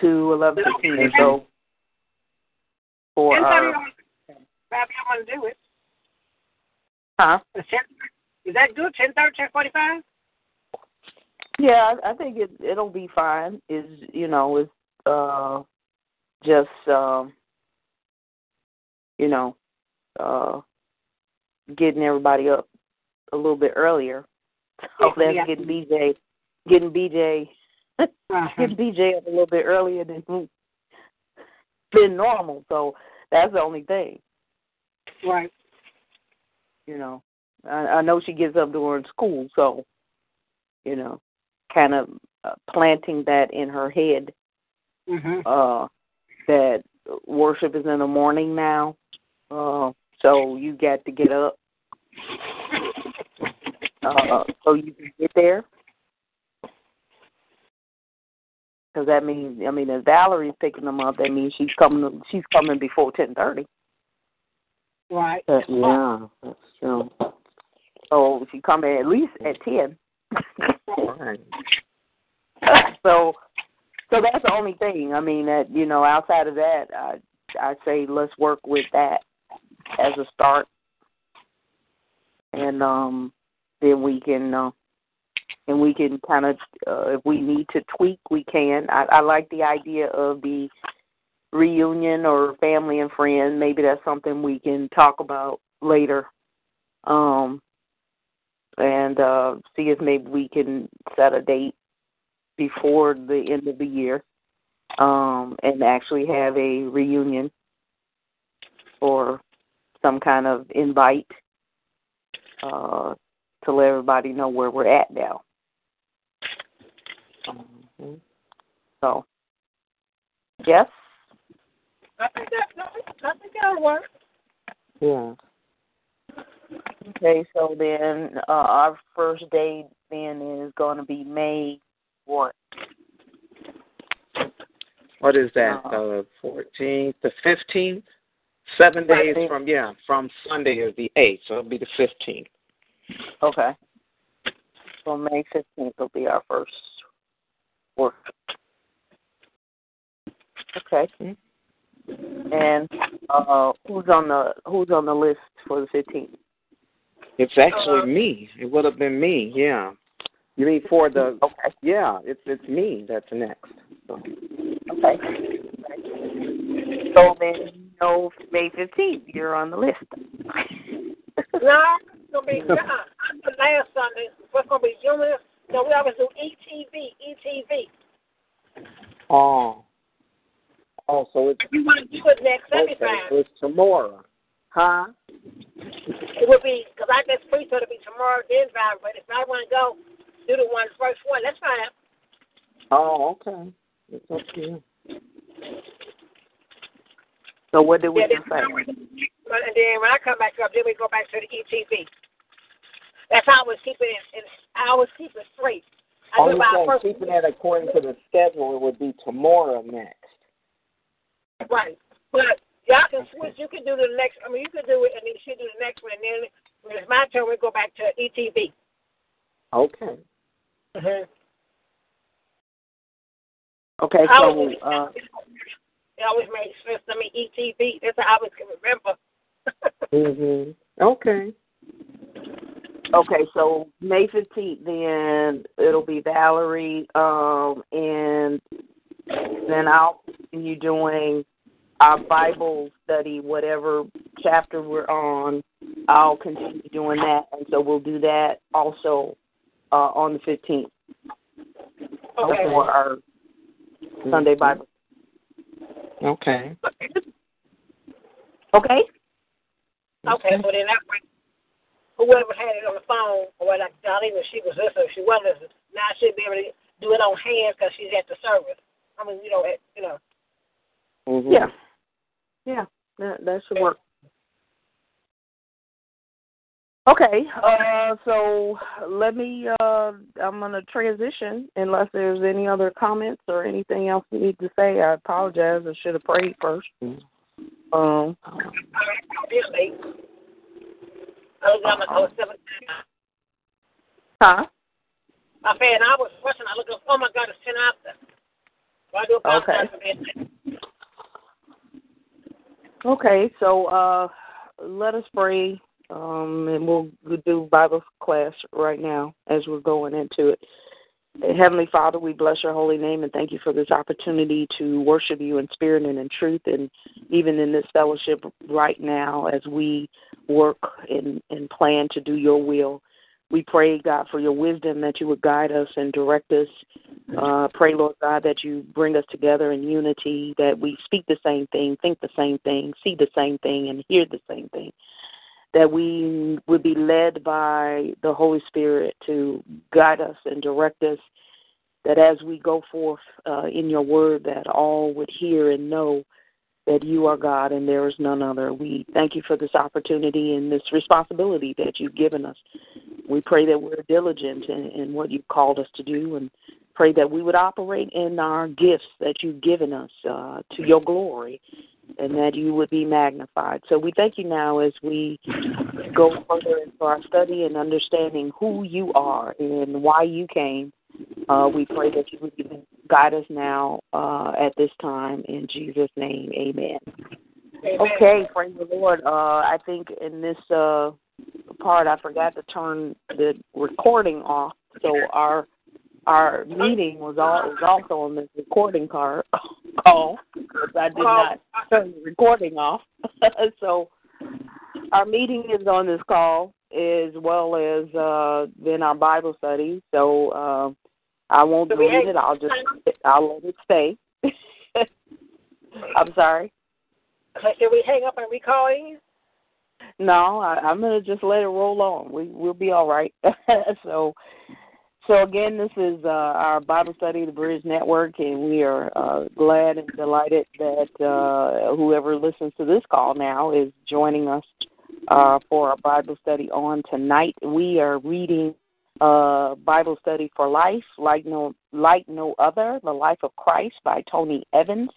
Speaker 3: to eleven fifteen. So for
Speaker 4: Ten thirty Five you want to do it.
Speaker 3: Huh?
Speaker 4: Is that good? Ten thirty, ten forty five?
Speaker 3: Yeah, I I think it it'll be fine. Is you know, it's uh just um you know, uh getting everybody up a little bit earlier. So that's
Speaker 4: Yeah.
Speaker 3: getting BJ getting BJ
Speaker 4: Uh-huh.
Speaker 3: getting BJ up a little bit earlier than than normal. So that's the only thing.
Speaker 4: Right.
Speaker 3: you know. I, I know she gets up during school, so you know, kind of uh, planting that in her head
Speaker 4: Mhm.
Speaker 3: uh that worship is in the morning now. Uh so you got to get up uh so you can get there. Because that means, I mean, if Valerie's picking them up, that means she's coming. She's coming before ten thirty.
Speaker 4: Right.
Speaker 2: Uh, yeah, that's true.
Speaker 3: So she coming at least at ten.
Speaker 2: Right.
Speaker 3: so so that's the only thing. I mean that you know, outside of that, I I say let's work with that as a start, and um then we can uh, and we can kind of uh, if we need to tweak, we can. I, I like the idea of the reunion or family and friends. Maybe that's something we can talk about later. Um, and uh, see if maybe we can set a date before the end of the year um, and actually have a reunion or some kind of invite uh, to let everybody know where we're at now.
Speaker 2: Mhm.
Speaker 3: So, yes,
Speaker 4: I think that I think that'll work.
Speaker 2: Yeah.
Speaker 3: okay. So then, uh, our first day then is going to be May what?
Speaker 2: What is that?
Speaker 3: Uh,
Speaker 2: The fourteenth, the fifteenth? Seven days
Speaker 3: Sunday.
Speaker 2: from yeah, from Sunday is the eighth, so it'll be the fifteenth.
Speaker 3: Okay. So May fifteenth will be our first work. Okay. And uh who's on the who's on the list for the fifteenth?
Speaker 2: It's actually me. It would have been me, yeah. You mean for the
Speaker 3: Okay.
Speaker 2: yeah, it's it's me that's next. So,
Speaker 3: Okay. So then know May fifteenth, you're on the list.
Speaker 4: No, it's gonna be uh, the last Sunday. What's gonna be June? No, we always do E ETV. ETV.
Speaker 2: oh. Oh, so it's
Speaker 4: If you want to do it next, that'd
Speaker 2: okay.
Speaker 4: be
Speaker 2: so it's tomorrow. Huh?
Speaker 4: It would be because I guess free, so it'll be tomorrow then drive. But if I want to go, do the one first one. That's fine.
Speaker 2: Oh, okay. It's up to you.
Speaker 3: So what did we
Speaker 4: Yeah,
Speaker 3: just
Speaker 4: then,
Speaker 3: say?
Speaker 4: but- and then when I come back up, then we go back to the ETV. That's how I always keep it. In, in, I was keeping it straight. I do
Speaker 2: Only
Speaker 4: it by
Speaker 2: thing,
Speaker 4: first.
Speaker 2: keeping it according to the schedule, it would be tomorrow next.
Speaker 4: Right. But y'all can switch. You can do the next. I mean, you can do it, and then she do the next one, and then when it's my turn, we go back to ETV.
Speaker 2: Okay.
Speaker 4: Mm-hmm.
Speaker 3: Okay, so
Speaker 4: always,
Speaker 3: uh
Speaker 4: it always makes sense to me. ETV. That's how I always can remember.
Speaker 2: Mhm. Okay.
Speaker 3: okay, so May fifteenth then it'll be Valerie, um and then I'll continue doing our Bible study, whatever chapter we're on, I'll continue doing that and so we'll do that also uh on the fifteenth
Speaker 4: Okay.
Speaker 3: for our Sunday Bible.
Speaker 2: Okay.
Speaker 3: Okay?
Speaker 4: Okay, so then that way, whoever had it on the phone, or what, like Darlene, if she was listening, if she wasn't listening, now she'll be able to do it on hands because she's at the service. I mean, you know, at, you know.
Speaker 2: Mhm.
Speaker 3: Yeah. Yeah, that that should work. Okay, uh, so let me. Uh, I'm gonna transition unless there's any other comments or anything else you need to say. I apologize. I should have prayed first. Um,
Speaker 4: seven.
Speaker 3: huh?
Speaker 4: I said, I was watching. I looked up. Oh my God, it's ten after. So I do apologize
Speaker 3: Okay.
Speaker 4: for.
Speaker 3: Okay, so uh, let us pray, um, and we'll, do Bible class right now as we're going into it. Heavenly Father, we bless your holy name and thank you for this opportunity to worship you in spirit and in truth, and even in this fellowship right now as we work and, and plan to do your will. We pray, God, for your wisdom that you would guide us and direct us. Uh, pray, Lord God, that you bring us together in unity, that we speak the same thing, think the same thing, see the same thing, and hear the same thing. That we would be led by the Holy Spirit to guide us and direct us. That as we go forth uh, in your word, that all would hear and know that you are God and there is none other. We thank you for this opportunity and this responsibility that you've given us. We pray that we're diligent in, in what you've called us to do and pray that we would operate in our gifts that you've given us uh, to your glory and that you would be magnified. So we thank you now as we go further into our study and understanding who you are and why you came. Uh, we pray that you would even guide us now uh, at this time. In Jesus' name, amen.
Speaker 4: Amen.
Speaker 3: Okay, praise the Lord. Uh, I think in this uh, part, I forgot to turn the recording off, so our our meeting was all was also on this recording card call because I did not turn the recording off. so our meeting is on this call as well as uh, then our Bible study. So uh, I won't
Speaker 4: So
Speaker 3: delete it. I'll just I'll let it stay. I'm sorry.
Speaker 4: Should we hang up and recall you?
Speaker 3: No, I, I'm gonna just let it roll on. We we'll be all right. so, so again, this is uh, our Bible study, the Bridge Network, and we are uh, glad and delighted that uh, whoever listens to this call now is joining us uh, for our Bible study on tonight. We are reading uh, Bible Study for Life, like no like no other, the Life of Christ by Tony Evans.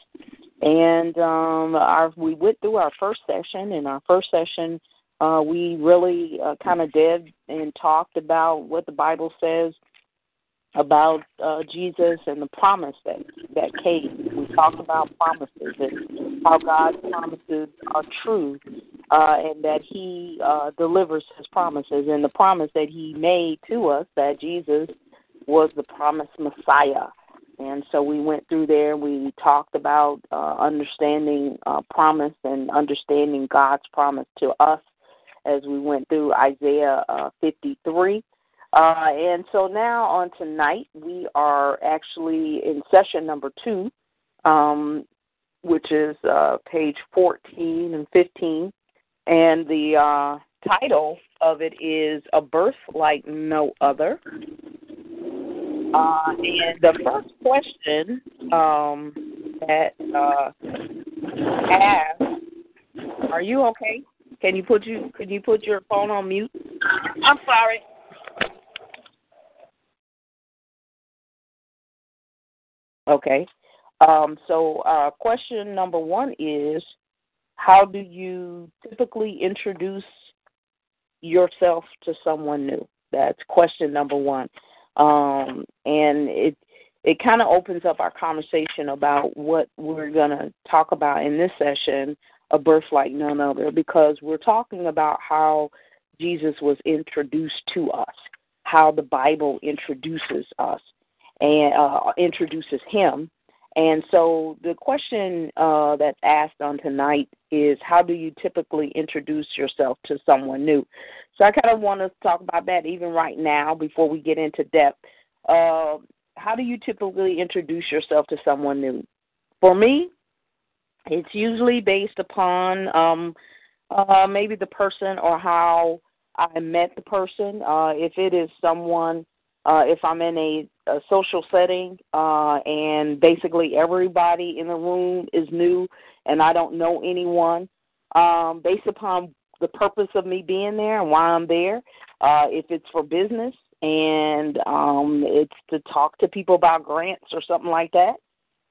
Speaker 3: And um, our, we went through our first session. In our first session, uh, we really kind of did and talked about what the Bible says about uh, Jesus and the promise that that came. We talked about promises and how God's promises are true, uh, and that He uh, delivers His promises. And the promise that He made to us that Jesus was the promised Messiah. And so we went through there. We talked about uh, understanding uh, promise and understanding God's promise to us as we went through Isaiah uh, 53. Uh, and so now on tonight, we are actually in session number two, um, which is uh, page 14 and 15. And the uh, title of it is A Birth Like No Other. Uh, and the first question um, that uh, asked, are you okay? Can you put you can you put your phone on mute?
Speaker 4: I'm sorry.
Speaker 3: Okay. Um, so uh, question number one is, how do you typically introduce yourself to someone new? That's question number one. Um, and it it kind of opens up our conversation about what we're going to talk about in this session, a birth like none other, because we're talking about how Jesus was introduced to us, how the Bible introduces us and uh, introduces him. And so the question uh, that's asked on tonight is how do you typically introduce yourself to someone new? So I kind of want to talk about that even right now before we get into depth. Uh, how do you typically introduce yourself to someone new? For me, it's usually based upon um, uh, maybe the person or how I met the person. Uh, if it is someone, uh, if I'm in a, a social setting uh, and basically everybody in the room is new and I don't know anyone, um, based upon the purpose of me being there and why I'm there, uh, if it's for business and um, it's to talk to people about grants or something like that.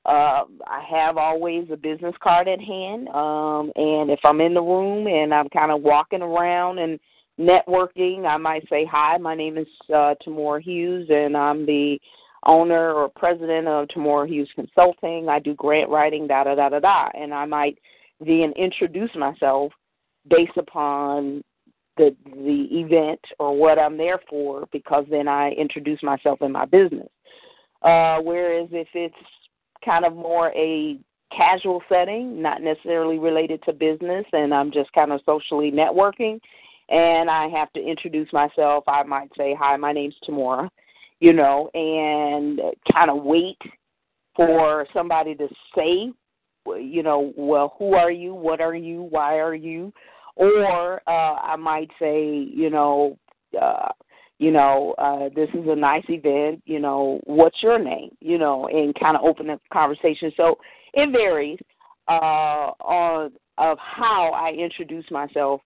Speaker 3: Uh, I have always a business card at hand, um, and if I'm in the room and I'm kind of walking around and networking, I might say, "Hi, my name is uh, Tamora Hughes, and I'm the owner or president of Tamora Hughes Consulting. I do grant writing, da da da da da." And I might then introduce myself based upon the the event or what I'm there for because then I introduce myself in my business. Uh, whereas if it's kind of more a casual setting, not necessarily related to business, and I'm just kind of socially networking, and I have to introduce myself, I might say, "Hi, my name's Tamora," you know, and kind of wait for somebody to say, you know, well, who are you? What are you? Why are you? Or uh, I might say, you know, uh, you know, uh, this is a nice event. You know, what's your name? You know, and kind of open the conversation. So it varies uh, on of how I introduce myself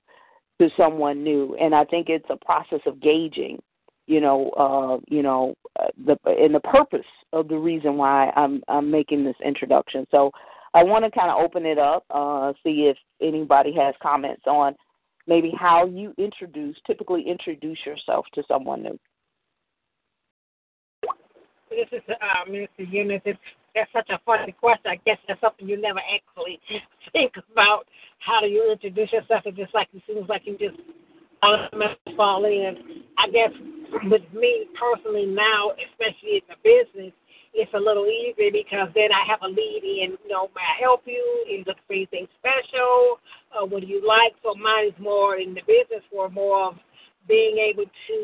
Speaker 3: to someone new, and I think it's a process of gauging. You know, uh, you know, uh, the and the purpose of the reason why I'm I'm making this introduction. So I want to kind of open it up, uh, see if anybody has comments on maybe how you introduce, typically introduce yourself to someone new.
Speaker 4: This is uh, Minister. That's such a funny question. I guess that's something you never actually think about. How do you introduce yourself? It just like it seems like you just automatically fall in. I guess with me personally now, especially in the business, it's a little easier because then I have a lead in, you know, may I help you? Is for anything special? Uh, what do you like? So mine is more in the business for more of being able to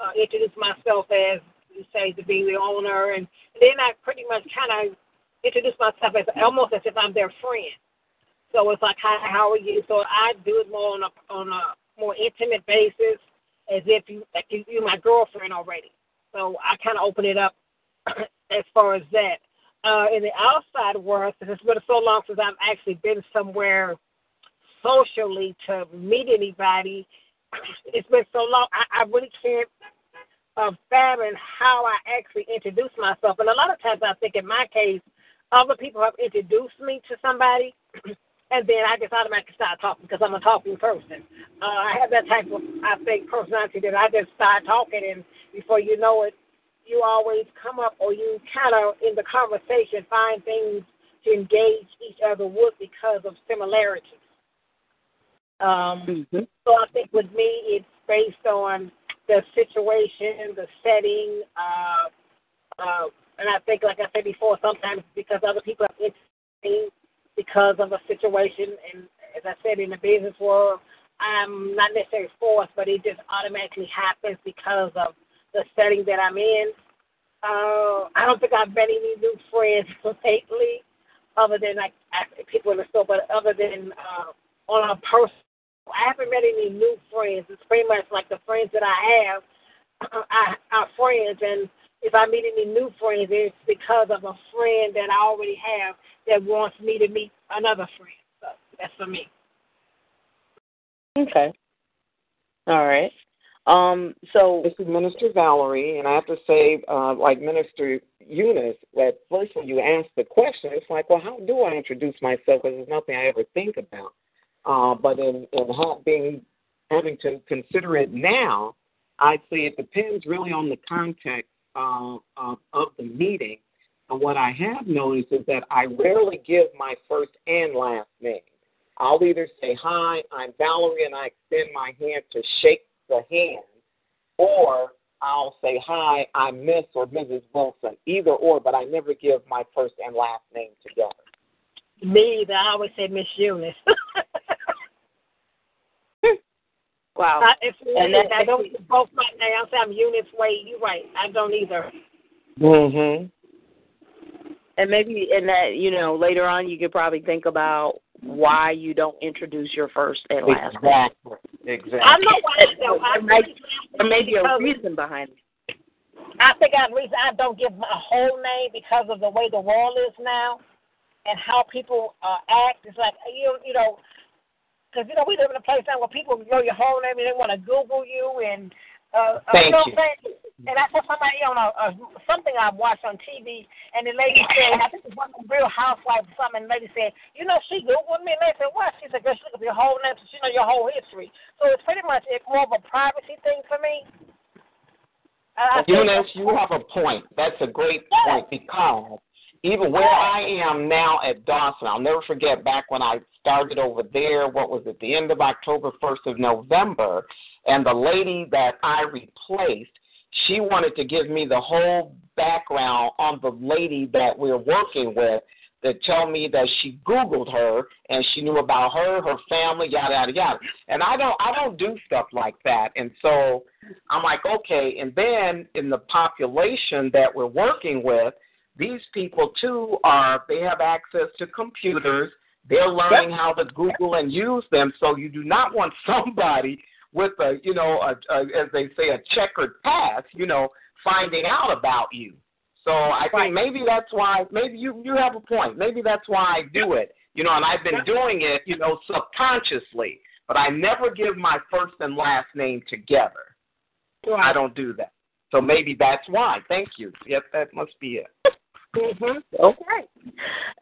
Speaker 4: uh, introduce myself as you say to being the owner, and then I pretty much kind of introduce myself as almost as if I'm their friend. So it's like, hi, how are you? So I do it more on a on a more intimate basis, as if you like you, you're my girlfriend already. So I kind of open it up as far as that. Uh, in the outside world, since it's been so long since I've actually been somewhere socially to meet anybody, it's been so long. I, I really can't uh, fathom how I actually introduce myself. And a lot of times, I think in my case, other people have introduced me to somebody, and then I just automatically start talking because I'm a talking person. Uh, I have that type of, I think, personality that I just start talking, and before you know it, you always come up or you kind of in the conversation find things to engage each other with because of similarities. Um, mm-hmm. So I think with me, it's based on the situation, the setting, uh, uh, and I think, like I said before, sometimes because other people have interested because of a situation, and as I said in the business world, I'm not necessarily forced, but it just automatically happens because of the setting that I'm in. Uh, I don't think I've met any new friends lately, other than like people in the store, but other than uh, on a person. I haven't met any new friends. It's pretty much like the friends that I have I, are friends, and if I meet any new friends, it's because of a friend that I already have that wants me to meet another friend. So that's for me.
Speaker 3: Okay. All right. Um, so
Speaker 2: this is Minister Valerie, and I have to say, uh, like Minister Eunice, that first when you ask the question, it's like, well, how do I introduce myself? Because it's nothing I ever think about. Uh, but in, in being having to consider it now, I'd say it depends really on the context uh, of, of the meeting. And what I have noticed is that I rarely give my first and last name. I'll either say, Hi, I'm Valerie, and I extend my hand to shake the hand, or I'll say, Hi, I'm Miss or Mrs. Wilson. Either or, but I never give my first and last name together.
Speaker 4: Me either. I always say Miss Eunice.
Speaker 3: wow.
Speaker 4: I, if and that, I don't both my name. I'll say I'm Eunice Wade. You're right. I don't either.
Speaker 2: Mm Mhm.
Speaker 3: And maybe in that, you know, later on you could probably think about why you don't introduce your first and last
Speaker 2: exactly. name. Exactly.
Speaker 4: I know why. Though. I
Speaker 3: there, may, there may be a reason behind it.
Speaker 4: I think the reason I don't give my whole name because of the way the world is now, and how people uh, act. It's like you you know, because you know we live in a place now where people know your whole name and they want to Google you and uh,
Speaker 2: Thank
Speaker 4: uh,
Speaker 2: you.
Speaker 4: you. Know and I saw somebody on a, a something I watched on TV, and the lady said, I think it's one of the Real Housewives or something. And the lady said, you know, she Googled me, and they said, what? She said, girl, she look up your whole name, so she know your whole history. So it's pretty much it's more of a privacy thing for me.
Speaker 2: Eunice, you have a point. That's a great point because even where I am now at Dawson, I'll never forget back when I started over there, what was it, the end of October, 1st of November, and the lady that I replaced, she wanted to give me the whole background on the lady that we're working with that tell me that she Googled her and she knew about her, her family, yada yada yada. And I don't I don't do stuff like that. And so I'm like, okay, and then in the population that we're working with, these people too are they have access to computers. They're learning yep. how to Google and use them. So you do not want somebody with a you know a, a, as they say a checkered past, you know, finding out about you. So I think maybe that's why maybe you you have a point. Maybe that's why I do it. You know, and I've been doing it, you know, subconsciously, but I never give my first and last name together. I don't do that. So maybe that's why. Thank you. Yes, that must be it.
Speaker 3: Mm-hmm. Okay.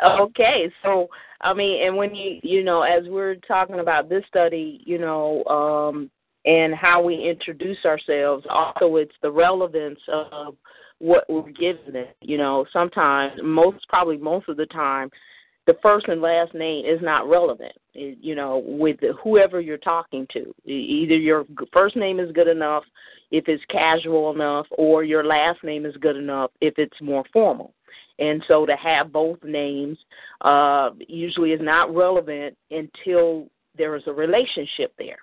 Speaker 3: Okay. So I mean, and when you you know, as we're talking about this study, you know, um, and how we introduce ourselves, also it's the relevance of what we're giving it. You know, sometimes, most probably most of the time, the first and last name is not relevant. You know, with whoever you're talking to, either your first name is good enough if it's casual enough, or your last name is good enough if it's more formal. And so to have both names uh, usually is not relevant until there is a relationship there.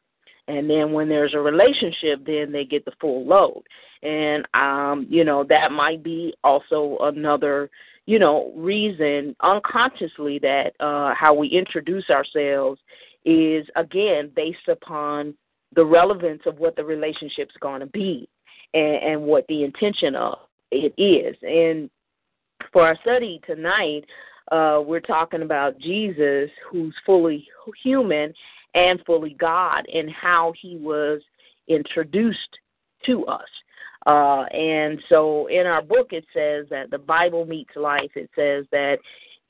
Speaker 3: And then when there's a relationship, then they get the full load. And, um, you know, that might be also another, you know, reason unconsciously that uh, how we introduce ourselves is, again, based upon the relevance of what the relationship's going to be and, and what the intention of it is. And for our study tonight, uh, we're talking about Jesus, who's fully human and fully God, and how he was introduced to us. Uh, and so in our book, it says that the Bible meets life. It says that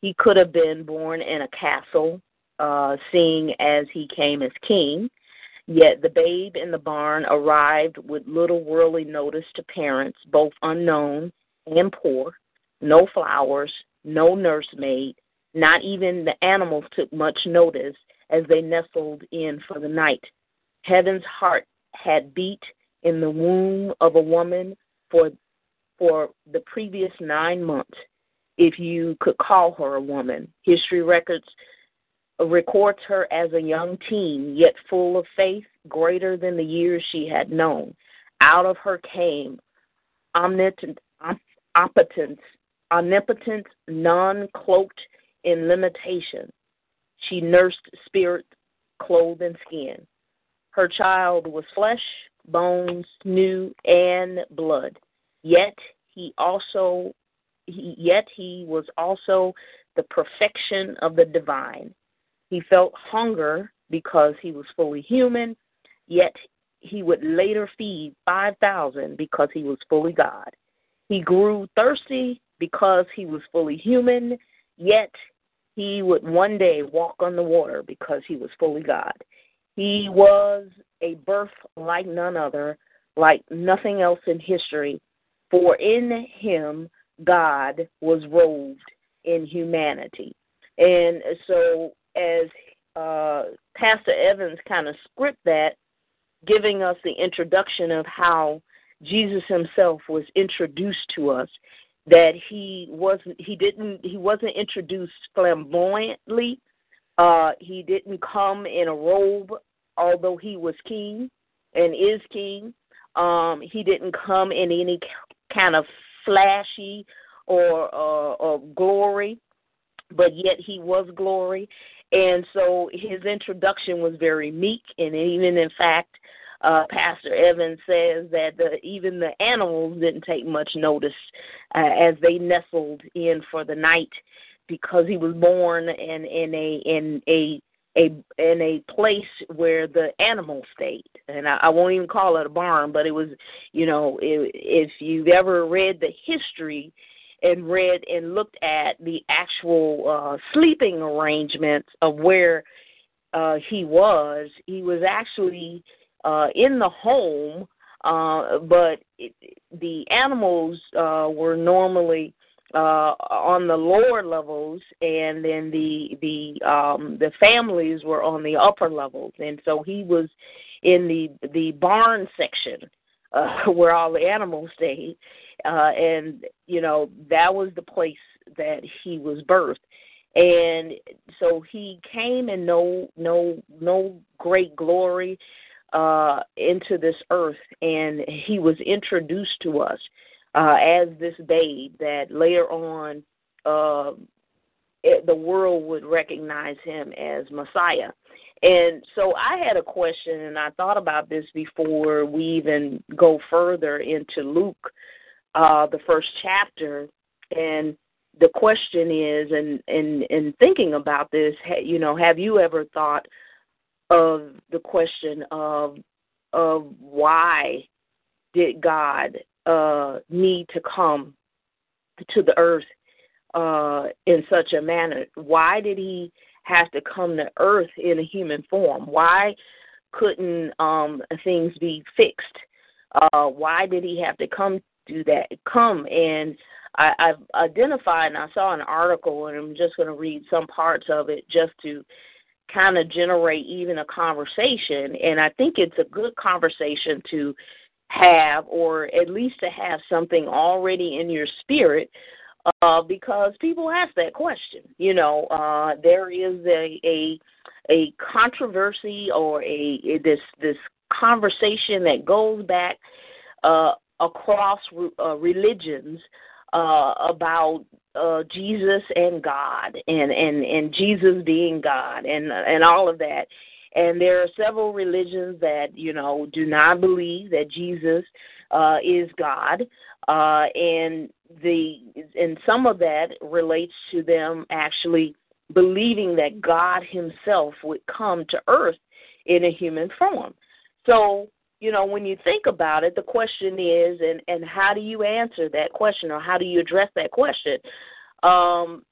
Speaker 3: he could have been born in a castle, uh, seeing as he came as king. Yet the babe in the barn arrived with little worldly notice to parents, both unknown and poor no flowers, no nursemaid, not even the animals took much notice as they nestled in for the night. Heaven's heart had beat in the womb of a woman for for the previous nine months, if you could call her a woman. History records records her as a young teen, yet full of faith greater than the years she had known. Out of her came omnipotent, omnipotence omnipotent, non cloaked in limitation. She nursed spirit, clothed in skin. Her child was flesh, bones, new, and blood. Yet he also he, yet he was also the perfection of the divine. He felt hunger because he was fully human, yet he would later feed 5,000 because he was fully God. He grew thirsty because he was fully human, yet he would one day walk on the water because he was fully God. He was a birth like none other, like nothing else in history, for in him God was robed in humanity. And so, as uh, Pastor Evans kind of script that, giving us the introduction of how Jesus himself was introduced to us that he wasn't he didn't he wasn't introduced flamboyantly. Uh he didn't come in a robe although he was king and is king. Um he didn't come in any kind of flashy or uh or glory but yet he was glory. And so his introduction was very meek and even in fact uh, Pastor Evans says that the, even the animals didn't take much notice uh, as they nestled in for the night because he was born in in a in a a in a place where the animals stayed, and I, I won't even call it a barn, but it was, you know, if, if you've ever read the history and read and looked at the actual uh, sleeping arrangements of where uh, he was, he was actually uh, in the home, uh, but it, the animals uh, were normally uh, on the lower levels, and then the the um, the families were on the upper levels, and so he was in the the barn section uh, where all the animals stayed, uh, and you know that was the place that he was birthed, and so he came in no no no great glory uh, into this earth, and he was introduced to us uh, as this babe that later on uh, it, the world would recognize him as Messiah. And so I had a question, and I thought about this before we even go further into Luke, uh, the first chapter. And the question is, and in in thinking about this, you know, have you ever thought of the question of of why did God uh, need to come to the earth uh, in such a manner? Why did he have to come to earth in a human form? Why couldn't um, things be fixed? Uh, why did he have to come do that? Come and I, I've identified, and I saw an article, and I'm just going to read some parts of it just to kind of generate even a conversation. And I think it's a good conversation to have, or at least to have something already in your spirit, uh, because people ask that question. You know, uh, there is a a a controversy or a, this this conversation that goes back uh, across uh, religions uh, about uh, Jesus and God and, and, and Jesus being God and and all of that. And there are several religions that, you know, do not believe that Jesus uh, is God. Uh, and the and some of that relates to them actually believing that God Himself would come to earth in a human form. So, you know, when you think about it, the question is, and, and how do you answer that question or how do you address that question? Um,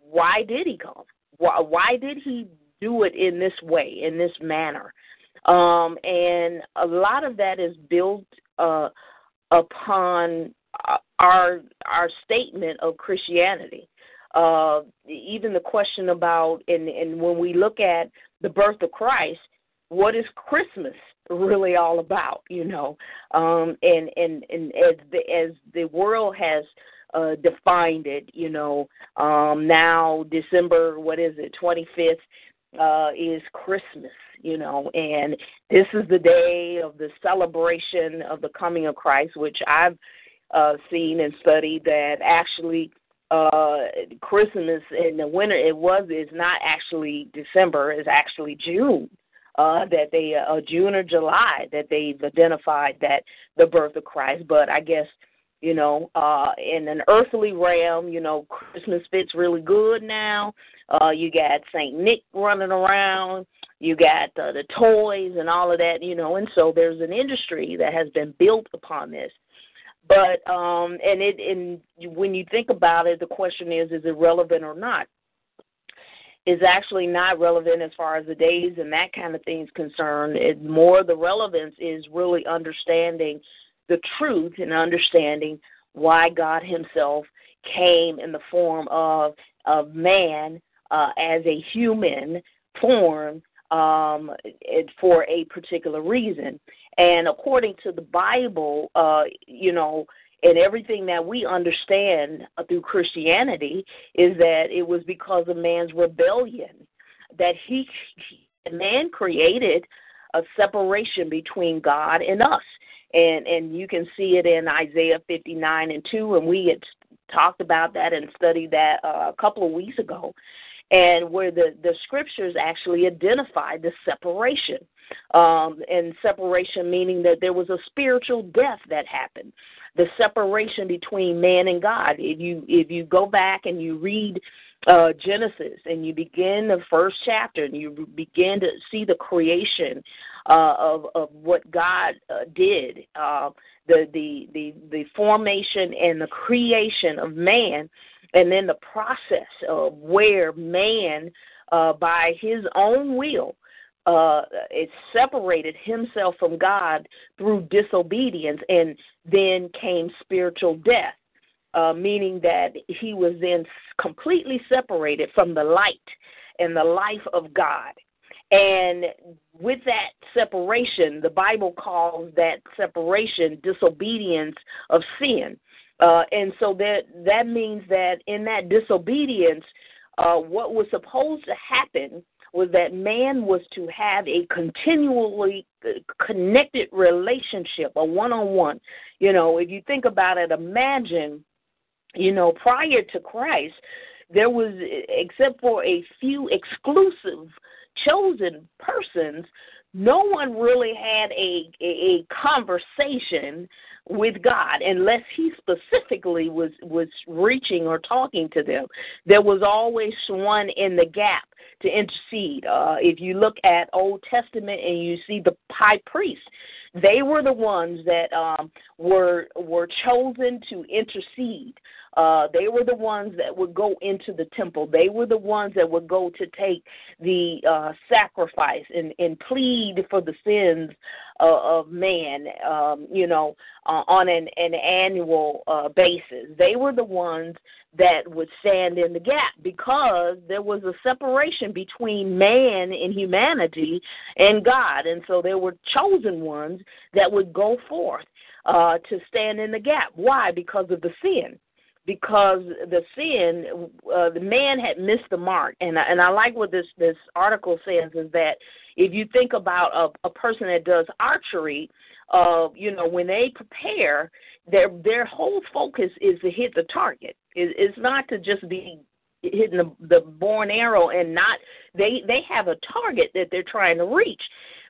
Speaker 3: why did he come? Why, why did he do it in this way, in this manner. Um, and a lot of that is built uh, upon our our statement of Christianity. Uh, even the question about and and when we look at the birth of Christ, what is Christmas really all about? You know, um, and and and as the as the world has uh, defined it, you know, um, now December what is it, twenty fifth uh, is Christmas, you know, and this is the day of the celebration of the coming of Christ, which I've uh, seen and studied that actually uh, Christmas in the winter it was is not actually December, it's actually June. Uh, that they uh, June or July that they've identified that the birth of Christ, but I guess you know, uh, in an earthly realm, you know, Christmas fits really good now. Uh, you got Saint Nick running around. You got uh, the toys and all of that, you know, and so there's an industry that has been built upon this. But um, and it and when you think about it, the question is, is it relevant or not? Is actually not relevant as far as the days and that kind of thing is concerned. It more the relevance is really understanding the truth and understanding why God Himself came in the form of of man uh, as a human form um, for a particular reason. And according to the Bible, uh, you know, and everything that we understand through Christianity is that it was because of man's rebellion that he man created a separation between God and us. And and you can see it in Isaiah 59 and 2 and we had talked about that and studied that uh, a couple of weeks ago and where the the scriptures actually identify the separation. Um, and separation meaning that there was a spiritual death that happened the separation between man and god. If you if you go back and you read uh, Genesis and you begin the first chapter and you begin to see the creation uh, of of what God uh, did, uh, the the the the formation and the creation of man, and then the process of where man, uh, by his own will, uh, it separated himself from God through disobedience, and then came spiritual death. uh, meaning that he was then completely separated from the light and the life of God. And with that separation, the Bible calls that separation disobedience of sin. Uh, and so that that means that in that disobedience, uh, what was supposed to happen was that man was to have a continually uh, connected relationship, a one on one. You know, if you think about it, imagine, you know, prior to Christ, there was, except for a few exclusive chosen persons, no one really had a, a, a conversation with God unless he specifically was was reaching or talking to them. There was always one in the gap to intercede. Uh, if you look at Old Testament and you see the high priest, they were the ones that um, were were chosen to intercede. Uh, they were the ones that would go into the temple. They were the ones that would go to take the uh, sacrifice and, and plead for the sins uh, of man, um, you know, uh, on an, an annual uh, basis. They were the ones that would stand in the gap because there was a separation between man and humanity and God. And so there were chosen ones that would go forth uh, to stand in the gap. Why? Because of the sin because the sin, uh, the man had missed the mark, and and I like what this this article says is that if you think about a, a person that does archery, uh, you know, when they prepare, their their whole focus is to hit the target. It, it's not to just be hitting the the born arrow and not they they have a target that they're trying to reach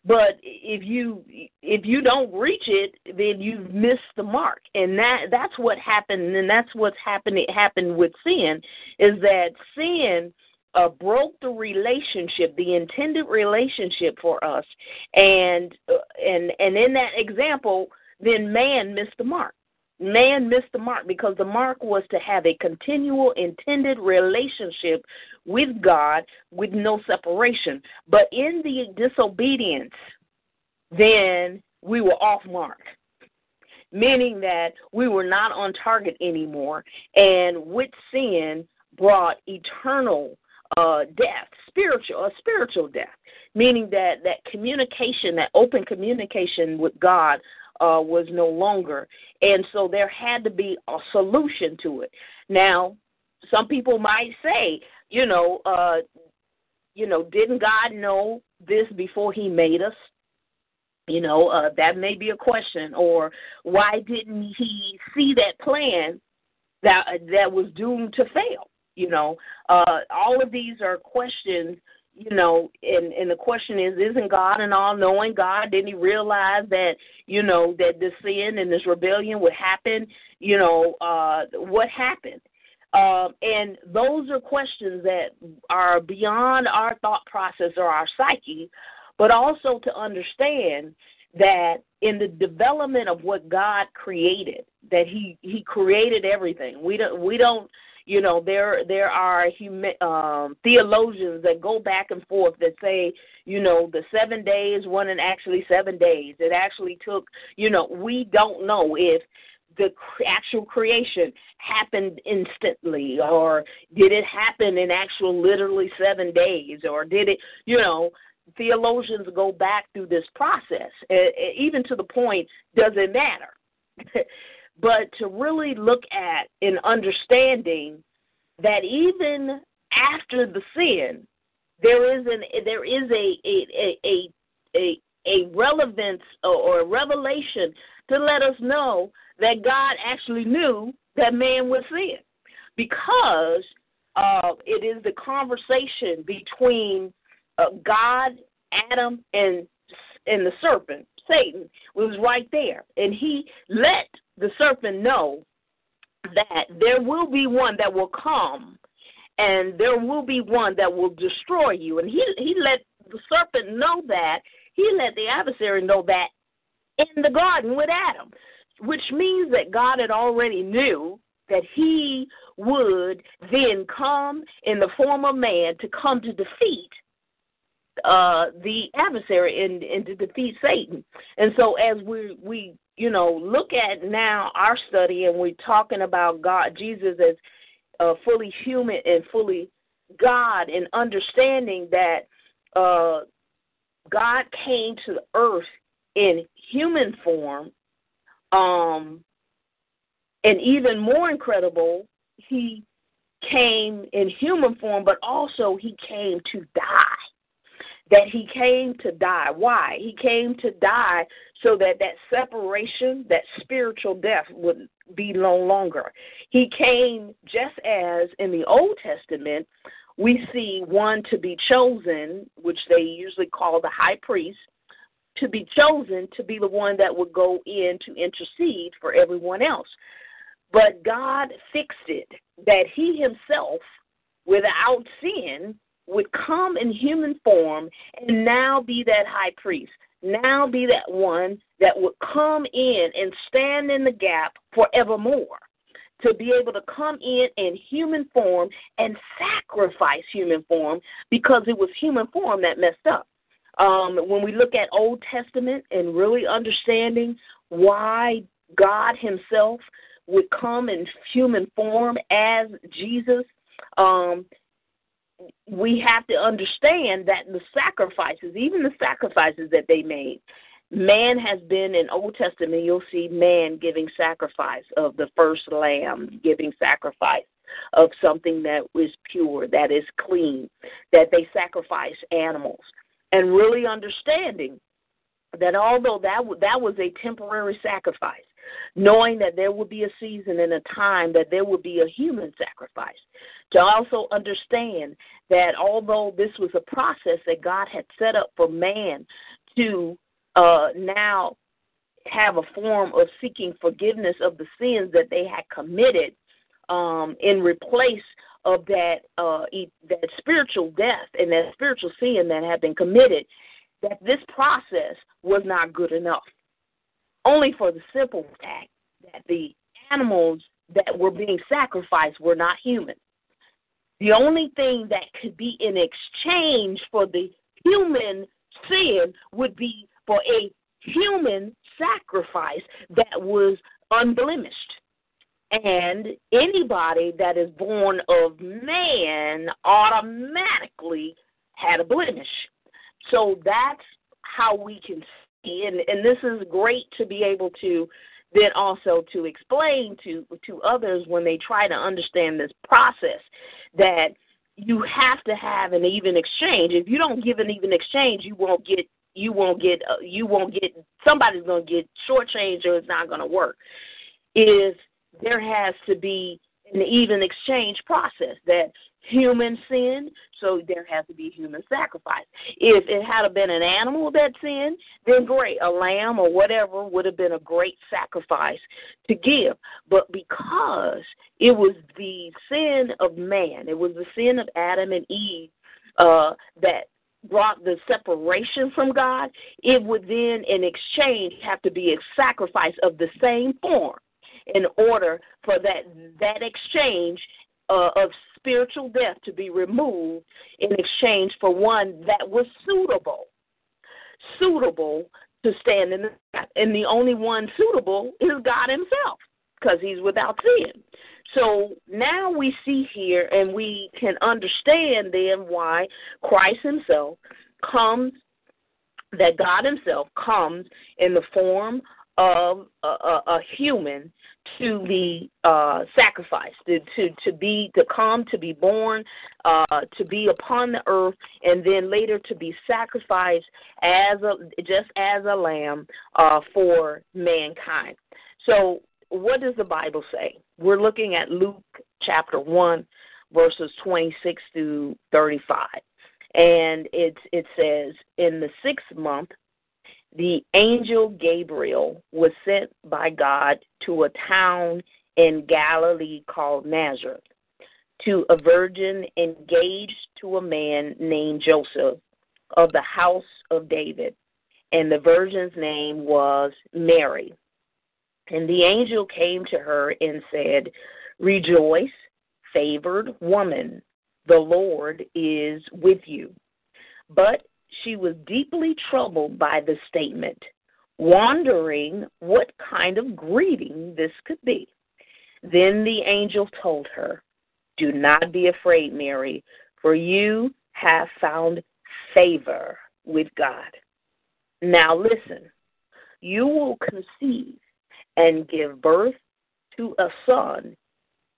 Speaker 3: but if you if you don't reach it, then you've missed the mark, and that that's what happened, and that's what's happened. It happened with sin, is that sin uh, broke the relationship, the intended relationship for us, and uh, and and in that example, then man missed the mark man missed the mark because the mark was to have a continual intended relationship with God with no separation. But in the disobedience, then we were off mark. Meaning that we were not on target anymore, and with sin brought eternal uh, death, spiritual, a spiritual death, meaning that that communication, that open communication with God uh, was no longer. And so there had to be a solution to it. Now, some people might say, you know, uh, you know, didn't God know this before He made us? You know, uh, that may be a question. Or why didn't He see that plan that that was doomed to fail? You know, uh, all of these are questions you know, and and the question is, isn't God an all-knowing God? Didn't He realize that you know that this sin and this rebellion would happen? You know, uh, what happened? Uh, and those are questions that are beyond our thought process or our psyche, but also to understand that in the development of what God created, that He He created everything. We don't we don't you know, there there are humi- um, theologians that go back and forth that say, you know, the seven days wasn't actually seven days. It actually took, you know, we don't know if the actual creation happened instantly or did it happen in actual literally seven days or did it you know theologians go back through this process even to the point does it matter? But to really look at in understanding that even after the sin, there is an there is a a a a, a relevance or a revelation to let us know that God actually knew that man would sin, because uh, it is the conversation between uh, God, Adam, and and the serpent, Satan, was right there, and he let the serpent know that there will be one that will come and there will be one that will destroy you. And he he let the serpent know that. He let the adversary know that in the garden with Adam, which means that God had already knew that he would then come in the form of man to come to defeat uh, the adversary and, and to defeat Satan. And so as we we you know look at now our study and we're talking about God Jesus as uh, fully human and fully God and understanding that uh, God came to the earth in human form, um, and even more incredible, he came in human form, but also he came to die. That he came to die. Why? He came to die so that that separation, that spiritual death would be no longer. He came just as in the Old Testament, we see one to be chosen, which they usually call the high priest, to be chosen to be the one that would go in to intercede for everyone else. But God fixed it that He Himself, without sin, would come in human form and now be that high priest, now be that one that would come in and stand in the gap forevermore. To be able to come in in human form and sacrifice human form because it was human form that messed up. Um, when we look at Old Testament and really understanding why God Himself would come in human form as Jesus, um, we have to understand that the sacrifices, even the sacrifices that they made, man has been in Old Testament, you'll see man giving sacrifice of the first lamb, giving sacrifice of something that is pure, that is clean, that they sacrifice animals. And really understanding that although that, that was a temporary sacrifice, knowing that there would be a season and a time that there would be a human sacrifice. To also understand that although this was a process that God had set up for man to uh, now have a form of seeking forgiveness of the sins that they had committed um, in replace of that uh, that spiritual death and that spiritual sin that had been committed, that this process was not good enough only for the simple fact that the animals that were being sacrificed were not human. The only thing that could be in exchange for the human sin would be for a human sacrifice that was unblemished. And anybody that is born of man automatically had a blemish. So that's how we can see, and and this is great to be able to then also to explain to to others when they try to understand this process that you have to have an even exchange. If you don't give an even exchange, you won't get you won't get uh, you won't get somebody's going to get shortchanged or it's not going to work. Is there has to be an even exchange process that human sin, so there has to be human sacrifice. If it had been an animal that sinned, then great, a lamb or whatever would have been a great sacrifice to give. But because it was the sin of man, it was the sin of Adam and Eve uh, that brought the separation from God, it would then, in exchange, have to be a sacrifice of the same form in order for that that exchange uh, of spiritual death to be removed in exchange for one that was suitable, suitable to stand in the and the only one suitable is God Himself because He's without sin. So now we see here and we can understand then why Christ Himself comes, that God Himself comes in the form of a, a, a human to be uh, sacrificed, to, to, to be to come, to be born, uh, to be upon the earth, and then later to be sacrificed as a just as a lamb uh, for mankind. So, what does the Bible say? We're looking at Luke chapter one, verses twenty six through thirty five, and it it says, in the sixth month the angel Gabriel was sent by God to a town in Galilee called Nazareth to a virgin engaged to a man named Joseph of the house of David, and the virgin's name was Mary. And the angel came to her and said, Rejoice, favored woman, the Lord is with you. But she was deeply troubled by the statement, wondering what kind of greeting this could be. Then the angel told her, Do not be afraid, Mary, for you have found favor with God. Now listen, you will conceive and give birth to a son,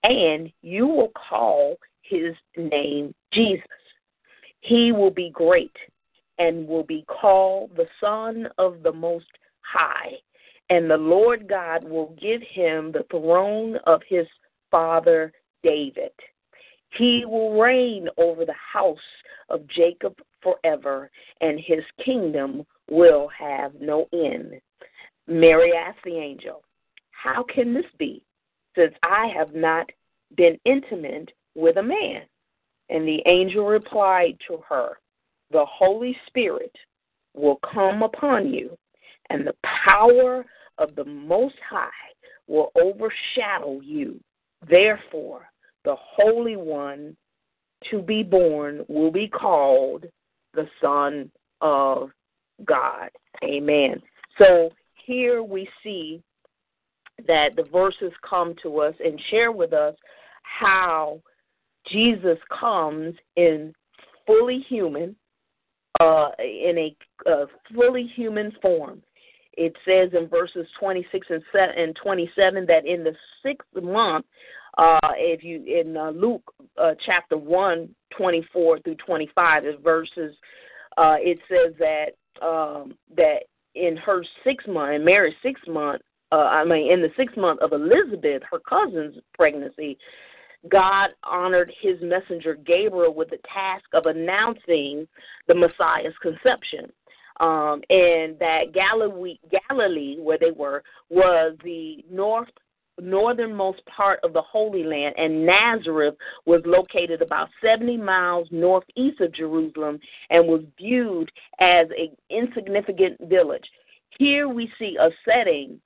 Speaker 3: and you will call his name Jesus. He will be great and will be called the Son of the Most High. And the Lord God will give him the throne of his father David. He will reign over the house of Jacob forever, and his kingdom will have no end. Mary asked the angel, How can this be, since I have not been intimate with a man? And the angel replied to her, The Holy Spirit will come upon you, and the power of the Most High will overshadow you. Therefore, the Holy One to be born will be called the Son of God. Amen. So here we see that the verses come to us and share with us how Jesus comes in fully human, uh, in a fully human form. It says in verses 26 and 27 that in the sixth month, uh, if you in uh, Luke uh, chapter 1, 24 through 25, verses, uh, it says that um, that in her sixth month, in Mary's sixth month, uh, I mean, in the sixth month of Elizabeth, her cousin's pregnancy, God honored his messenger Gabriel with the task of announcing the Messiah's conception. Um, and that Galilee, Galilee, where they were, was the north northernmost part of the Holy Land, and Nazareth was located about 70 miles northeast of Jerusalem and was viewed as an insignificant village. Here we see a setting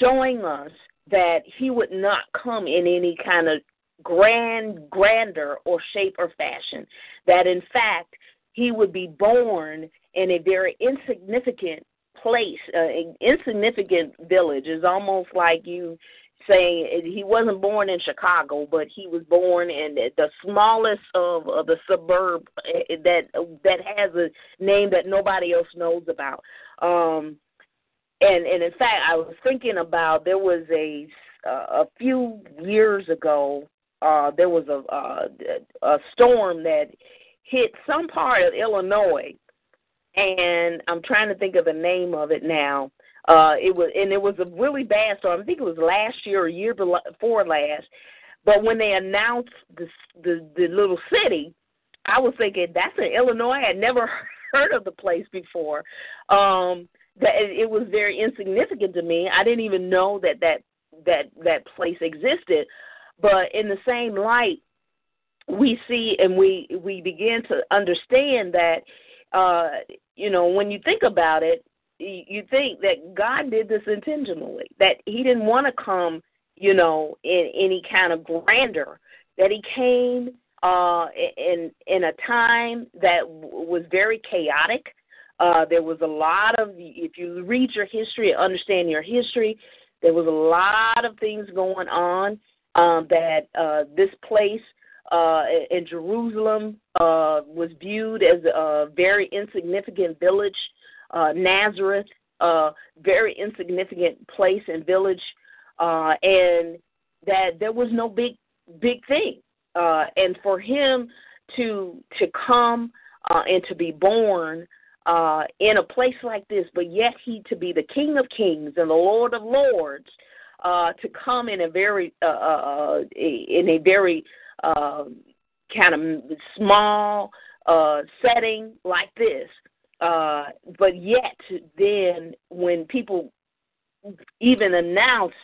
Speaker 3: showing us that he would not come in any kind of grand, grandeur or shape or fashion. That in fact, he would be born in a very insignificant place, uh, an insignificant village. Is almost like you saying he wasn't born in Chicago, but he was born in the smallest of, of the suburb eh, that that has a name that nobody else knows about. Um, and and in fact, I was thinking about there was a a few years ago uh, there was a, a a storm that hit some part of Illinois, and I'm trying to think of the name of it now. Uh, it was and it was a really bad storm. I think it was last year or year before last. But when they announced the the, the little city, I was thinking that's in Illinois. I had never heard of the place before. Um, that it was very insignificant to me. I didn't even know that that that that place existed. But in the same light, we see and we we begin to understand that uh, you know when you think about it, you think that God did this intentionally. That He didn't want to come, you know, in any kind of grandeur. That He came uh, in in a time that was very chaotic. Uh, there was a lot of, if you read your history, understand your history, there was a lot of things going on um, that uh, this place uh, in Jerusalem uh, was viewed as a very insignificant village. Uh, Nazareth, a very insignificant place and village, uh, and that there was no big big thing. Uh, and for him to to come uh, and to be born uh, in a place like this, but yet he to be the King of Kings and the Lord of Lords, uh, to come in a very uh, uh, in a very uh, kind of small uh, setting like this. Uh, but yet, then when people even announced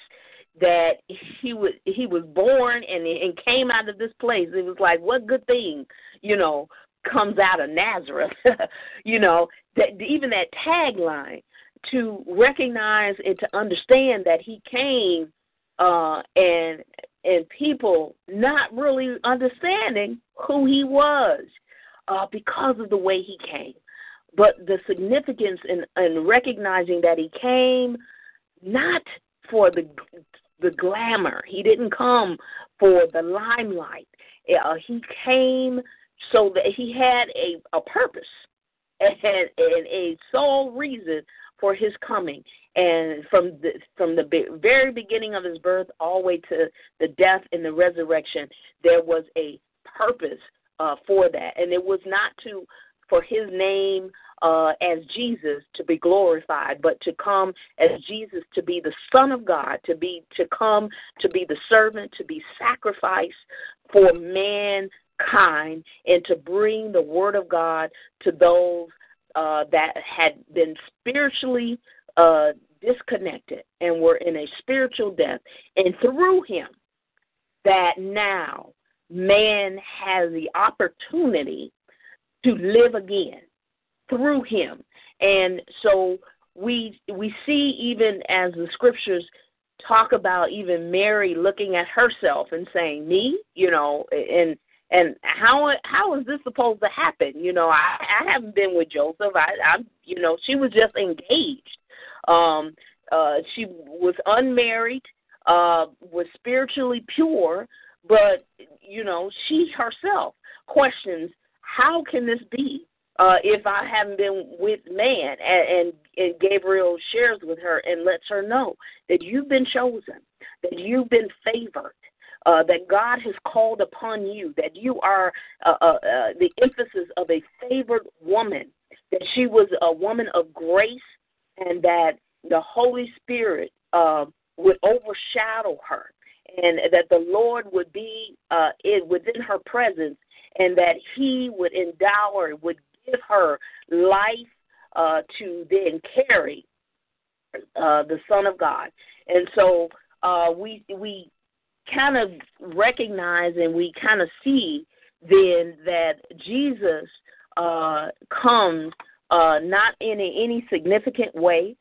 Speaker 3: that he was he was born and and came out of this place, it was like what good thing, you know, comes out of Nazareth. you know, that even that tagline to recognize and to understand that he came uh, and and people not really understanding who he was uh, because of the way he came. But the significance in, in recognizing that he came not for the the glamour. He didn't come for the limelight. Uh, he came so that he had a, a purpose and, and a sole reason for his coming. And from the from the very beginning of his birth all the way to the death and the resurrection, there was a purpose uh, for that, and it was not to for his name uh, as Jesus to be glorified, but to come as Jesus to be the Son of God, to be to come to be the servant, to be sacrificed for mankind, and to bring the Word of God to those uh, that had been spiritually uh, disconnected and were in a spiritual death, and through Him, that now man has the opportunity to live again through him. And so we we see even as the scriptures talk about even Mary looking at herself and saying, "Me," you know, and and how how is this supposed to happen? You know, I I haven't been with Joseph. I I you know, she was just engaged. Um uh she was unmarried, uh was spiritually pure, but you know, she herself questions how can this be? Uh, if I haven't been with man. And, and, and Gabriel shares with her and lets her know that you've been chosen, that you've been favored. Uh, that God has called upon you, that you are uh, uh, uh, the emphasis of a favored woman, that she was a woman of grace, and that the Holy Spirit uh, would overshadow her, and that the Lord would be uh, in, within her presence, and that He would endow her, would give her life uh, to then carry uh, the Son of God. And so uh, we we kind of recognize and we kind of see then that Jesus uh, comes uh, not in any significant way,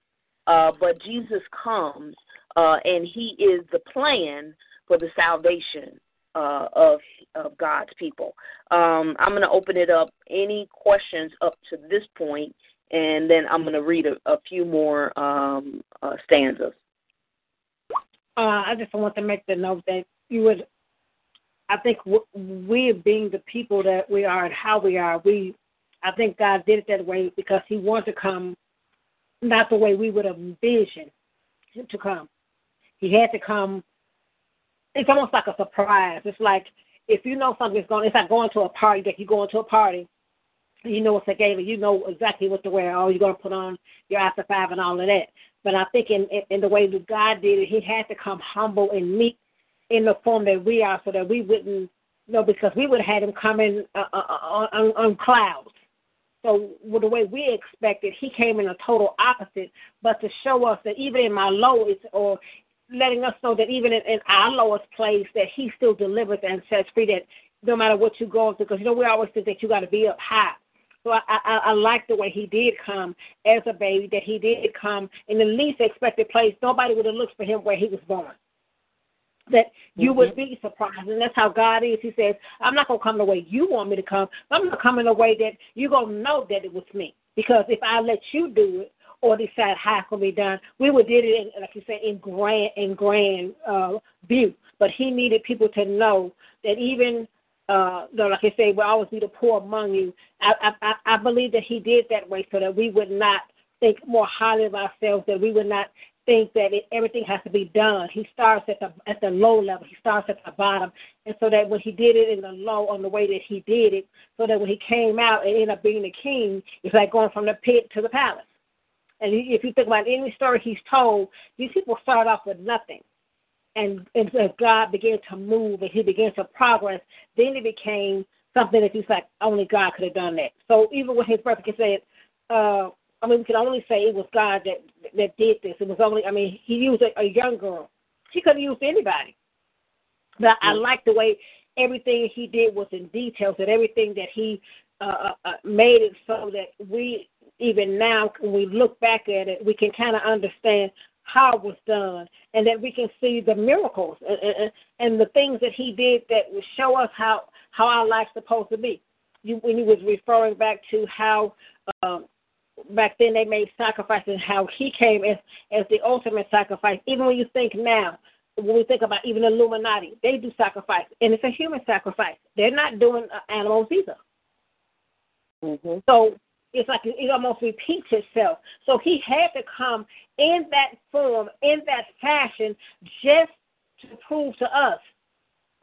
Speaker 3: uh, but Jesus comes uh, and He is the plan for the salvation uh, of of God's people. Um, I'm going to open it up. Any questions up to this point, and then I'm going to read a, a few more um, uh, stanzas.
Speaker 4: Uh, I just want to make the note that you would. I think we, being the people that we are and how we are, we. I think God did it that way because He wanted to come, not the way we would have envisioned Him to come. He had to come it's almost like a surprise. It's like if you know something's going, it's like going to a party. That you go to a party, you know it's a gala. You know exactly what to wear. Oh, you're going to put on your after five and all of that. But I think in in the way that God did it, He had to come humble and meek in the form that we are, so that we wouldn't you know because we would have had Him coming uh, uh, uh, on, on clouds. So with the way we expected, he came in a total opposite, but to show us that even in my lowest or letting us know that even in, in our lowest place, that He still delivers and sets free. That no matter what you're going through, because you know we always think that you got to be up high. So I, I, I like the way he did come as a baby, that he did come in the least expected place. Nobody would have looked for him where he was born. That you mm-hmm. would be surprised. And that's how God is. He says, I'm not going to come the way you want me to come. I'm going to come in a way that you're going to know that it was me. Because if I let you do it, or decide how it can be done. We would did it in, like you say, in grand in grand uh, view. But he needed people to know that even uh, though, like I say, will always be the poor among you. I, I I believe that he did that way so that we would not think more highly of ourselves, that we would not think that it, everything has to be done. He starts at the at the low level. He starts at the bottom, and so that when he did it in the low, on the way that he did it, so that when he came out and ended up being the king, it's like going from the pit to the palace. And if you think about any story he's told, these people start off with nothing. And, and as God began to move and he began to progress, then it became something that he's like, only God could have done that. So even when his brother said, uh, I mean, we can only say it was God that that did this. It was only, I mean, he used a, a young girl. He could have used anybody. But I like the way everything he did was in details, that everything that he uh, uh, uh made it so that we even now, when we look back at it, we can kind of understand how it was done, and that we can see the miracles and, and, and the things that He did that would show us how how our life's supposed to be. You, when you was referring back to how um, back then they made sacrifices. How he came as as the ultimate sacrifice. Even when you think now, when we think about even Illuminati, they do sacrifice, and it's a human sacrifice. They're not doing uh, animals either.
Speaker 3: Mm-hmm.
Speaker 4: So it's like it almost repeats itself. So he had to come in that form, in that fashion, just to prove to us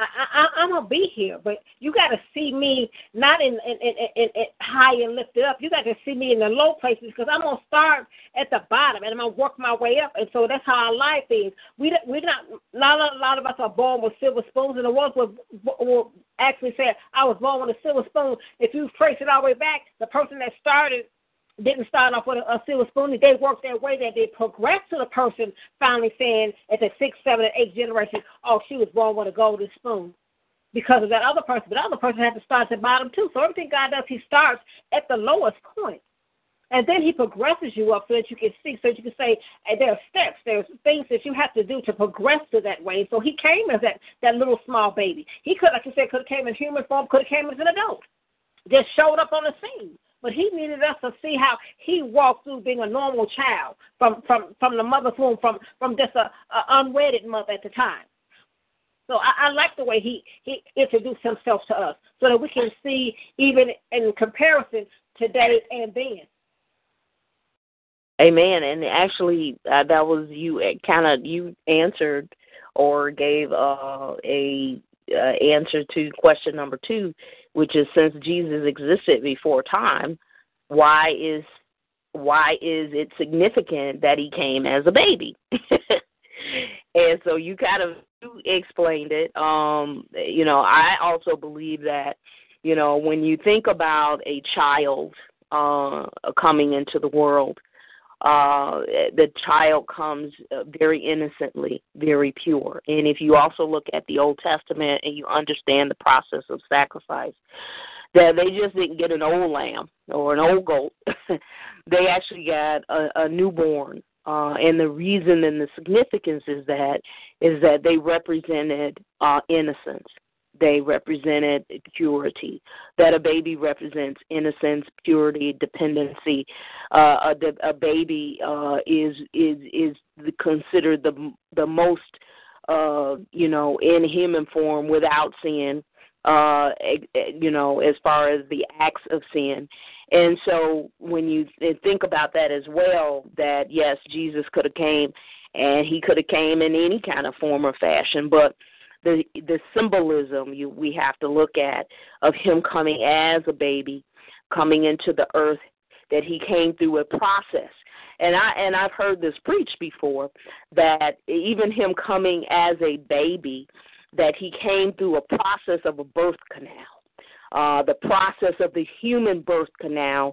Speaker 4: I, I, I'm gonna be here, but you got to see me not in, in, in, in, in high and lifted up. You got to see me in the low places because I'm gonna start at the bottom and I'm gonna work my way up. And so that's how our life is. We we're not not a lot of us are born with silver spoons, and the ones will will actually say I was born with a silver spoon. If you trace it all the way back, the person that started didn't start off with a, a silver spoon. They worked their way that they progressed to the person finally saying at the sixth, seventh, and eighth generation, oh, she was born with a golden spoon because of that other person. But the other person had to start at the bottom too. So everything God does, He starts at the lowest point. And then he progresses you up so that you can see, so that you can say hey, there are steps, there's things that you have to do to progress to that way. So he came as that that little small baby. He could, like you said, could have came in human form, could have came as an adult, just showed up on the scene. But he needed us to see how he walked through being a normal child from from from the mother's womb, from from just a, a unwedded mother at the time. So I, I like the way he he introduced himself to us, so that we can see even in comparison today and then.
Speaker 3: Amen. And actually, uh, that was you kind of you answered or gave uh, a uh, answer to question number two which is since Jesus existed before time, why is why is it significant that he came as a baby? and so you kind of explained it. Um, you know, I also believe that, you know, when you think about a child uh, coming into the world, uh, the child comes very innocently, very pure. And if you also look at the Old Testament and you understand the process of sacrifice, that they just didn't get an old lamb or an old goat. they actually got a, a newborn. Uh, and the reason and the significance is that is that they represented uh, innocence they represented purity. That a baby represents innocence, purity, dependency. Uh, a, a baby uh, is is is considered the the most uh, you know in human form without sin. Uh, you know, as far as the acts of sin. And so when you think about that as well, that yes, Jesus could have came and he could have came in any kind of form or fashion, but the the symbolism you we have to look at of him coming as a baby, coming into the earth, that he came through a process. And I and I've heard this preached before that even him coming as a baby, that he came through a process of a birth canal uh, the process of the human birth canal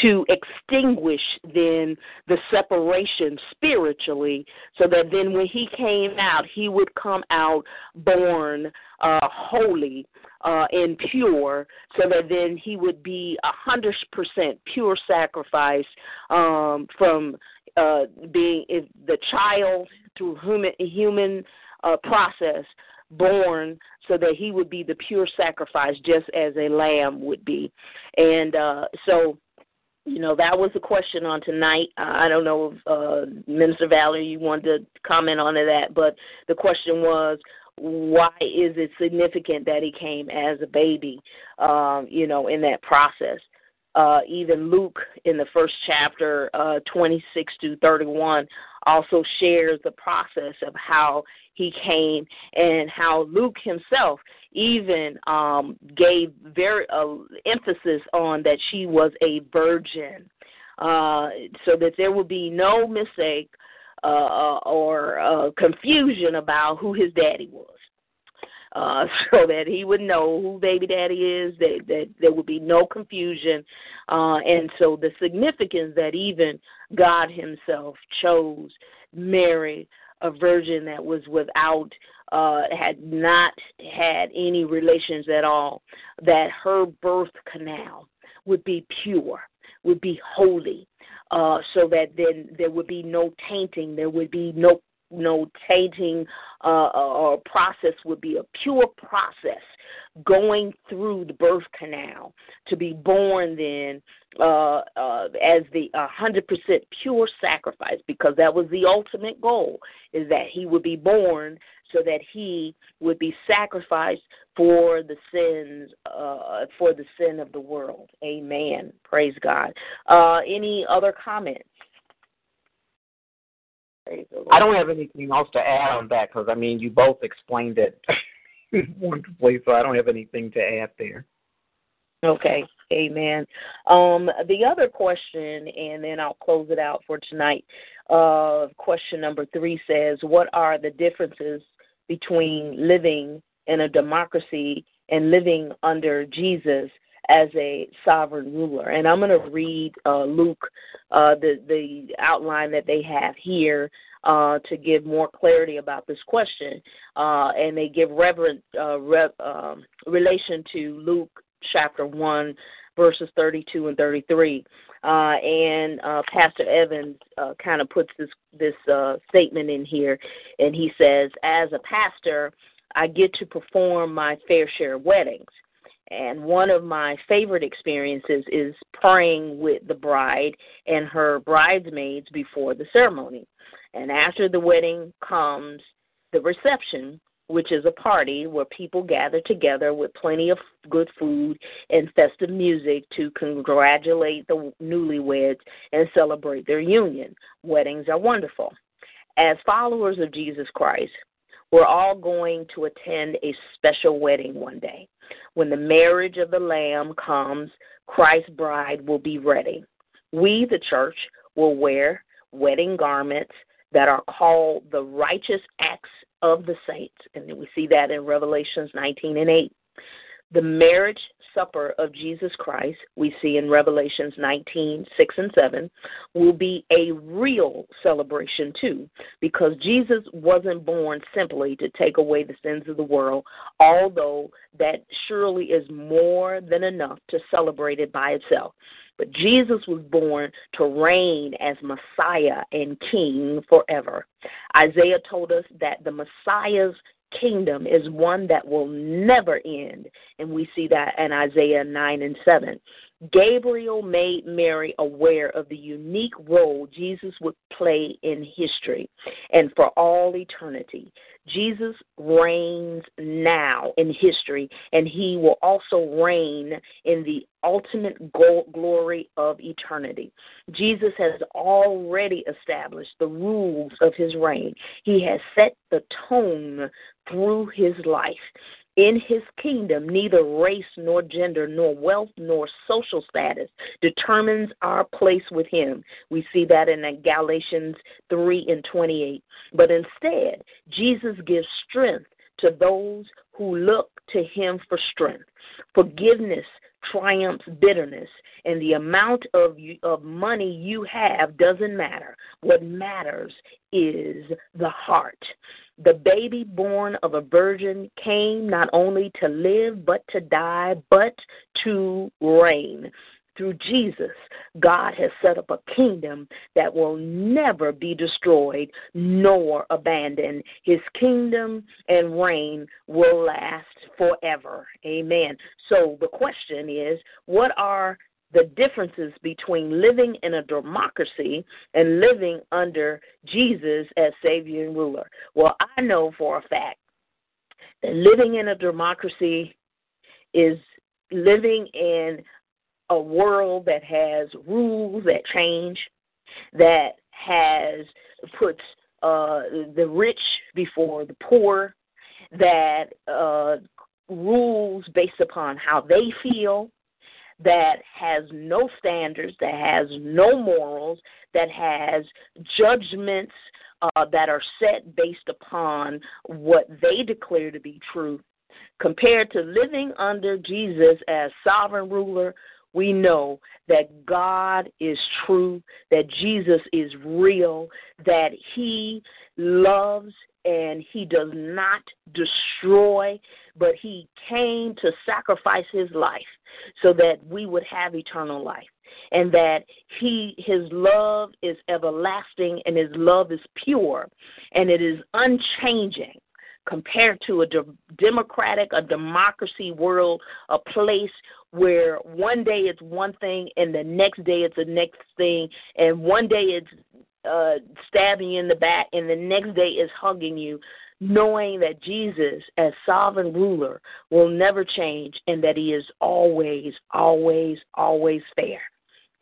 Speaker 3: to extinguish then the separation spiritually, so that then when he came out, he would come out born uh, holy uh, and pure, so that then he would be a hundred percent pure sacrifice um, from uh, being the child through human human uh, process born so that he would be the pure sacrifice just as a lamb would be. And uh so you know that was the question on tonight. I don't know if uh minister valerie you wanted to comment on that but the question was why is it significant that he came as a baby um you know in that process? Uh, even Luke in the first chapter, uh, 26 to 31, also shares the process of how he came and how Luke himself even um, gave very uh, emphasis on that she was a virgin, uh, so that there would be no mistake uh, or uh, confusion about who his daddy was uh, so that he would know who baby daddy is, that, that there would be no confusion. Uh, and so the significance that even God himself chose Mary, a virgin that was without, uh, had not had any relations at all, that her birth canal would be pure, would be holy, uh, so that then there would be no tainting, there would be no no tainting uh, or process would be a pure process going through the birth canal to be born then uh, uh, as the uh, 100% pure sacrifice because that was the ultimate goal is that he would be born so that he would be sacrificed for the sins uh, for the sin of the world. Amen. Praise god. Uh, any other comments
Speaker 2: I don't have anything else to add on that because I mean you both explained it wonderfully, so I don't have anything to add there.
Speaker 3: Okay, amen. Um, the other question, and then I'll close it out for tonight. Uh, question number three says, What are the differences between living in a democracy and living under Jesus as a sovereign ruler? And I'm going to read uh, Luke, uh, the, the outline that they have here uh, to give more clarity about this question. Uh, and they give reverent uh, re- um, relation to Luke chapter 1, verses 32 and 33. Uh, and Pastor Evans kind of puts this this statement in here, and he says, "As a pastor, I get to perform my fair share of weddings, and one of my favorite experiences is praying with the bride and her bridesmaids before the ceremony. And after the wedding comes the reception, which is a party where people gather together with plenty of good food and festive music to congratulate the newlyweds and celebrate their union. Weddings are wonderful. As followers of Jesus Christ, we're all going to attend a special wedding one day. When the marriage of the Lamb comes, Christ's bride will be ready. We, the church, will wear wedding garments that are called the righteous acts of the saints. And we see that in Revelations 19 and 8. The marriage supper of Jesus Christ, we see in Revelations 19, 6 and 7, will be a real celebration too, because Jesus wasn't born simply to take away the sins of the world, although that surely is more than enough to celebrate it by itself. But Jesus was born to reign as Messiah and King forever. Isaiah told us that the Messiah's kingdom is one that will never end. And we see that in Isaiah 9 and 7. Gabriel made Mary aware of the unique role Jesus would play in history and for all eternity. Jesus reigns now in history, and he will also reign in the ultimate glory of eternity. Jesus has already established the rules of his reign, he has set the tone through his life. In his kingdom, neither race nor gender nor wealth nor social status determines our place with him. We see that in Galatians 3 and 28. But instead, Jesus gives strength to those who look to him for strength. Forgiveness triumphs bitterness, and the amount of of money you have doesn't matter. What matters is the heart. The baby born of a virgin came not only to live, but to die, but to reign. Through Jesus, God has set up a kingdom that will never be destroyed nor abandoned. His kingdom and reign will last forever. Amen. So the question is what are the differences between living in a democracy and living under Jesus as Savior and ruler. Well, I know for a fact that living in a democracy is living in a world that has rules that change, that has puts uh, the rich before the poor, that uh, rules based upon how they feel, that has no standards, that has no morals, that has judgments uh, that are set based upon what they declare to be true, compared to living under Jesus as sovereign ruler. We know that God is true, that Jesus is real, that He loves and He does not destroy, but He came to sacrifice His life so that we would have eternal life. and that he his love is everlasting and his love is pure and it is unchanging compared to a de- democratic, a democracy world, a place where one day it's one thing and the next day it's the next thing, and one day it's uh, stabbing you in the back and the next day is hugging you, knowing that Jesus, as sovereign ruler, will never change and that he is always, always, always fair.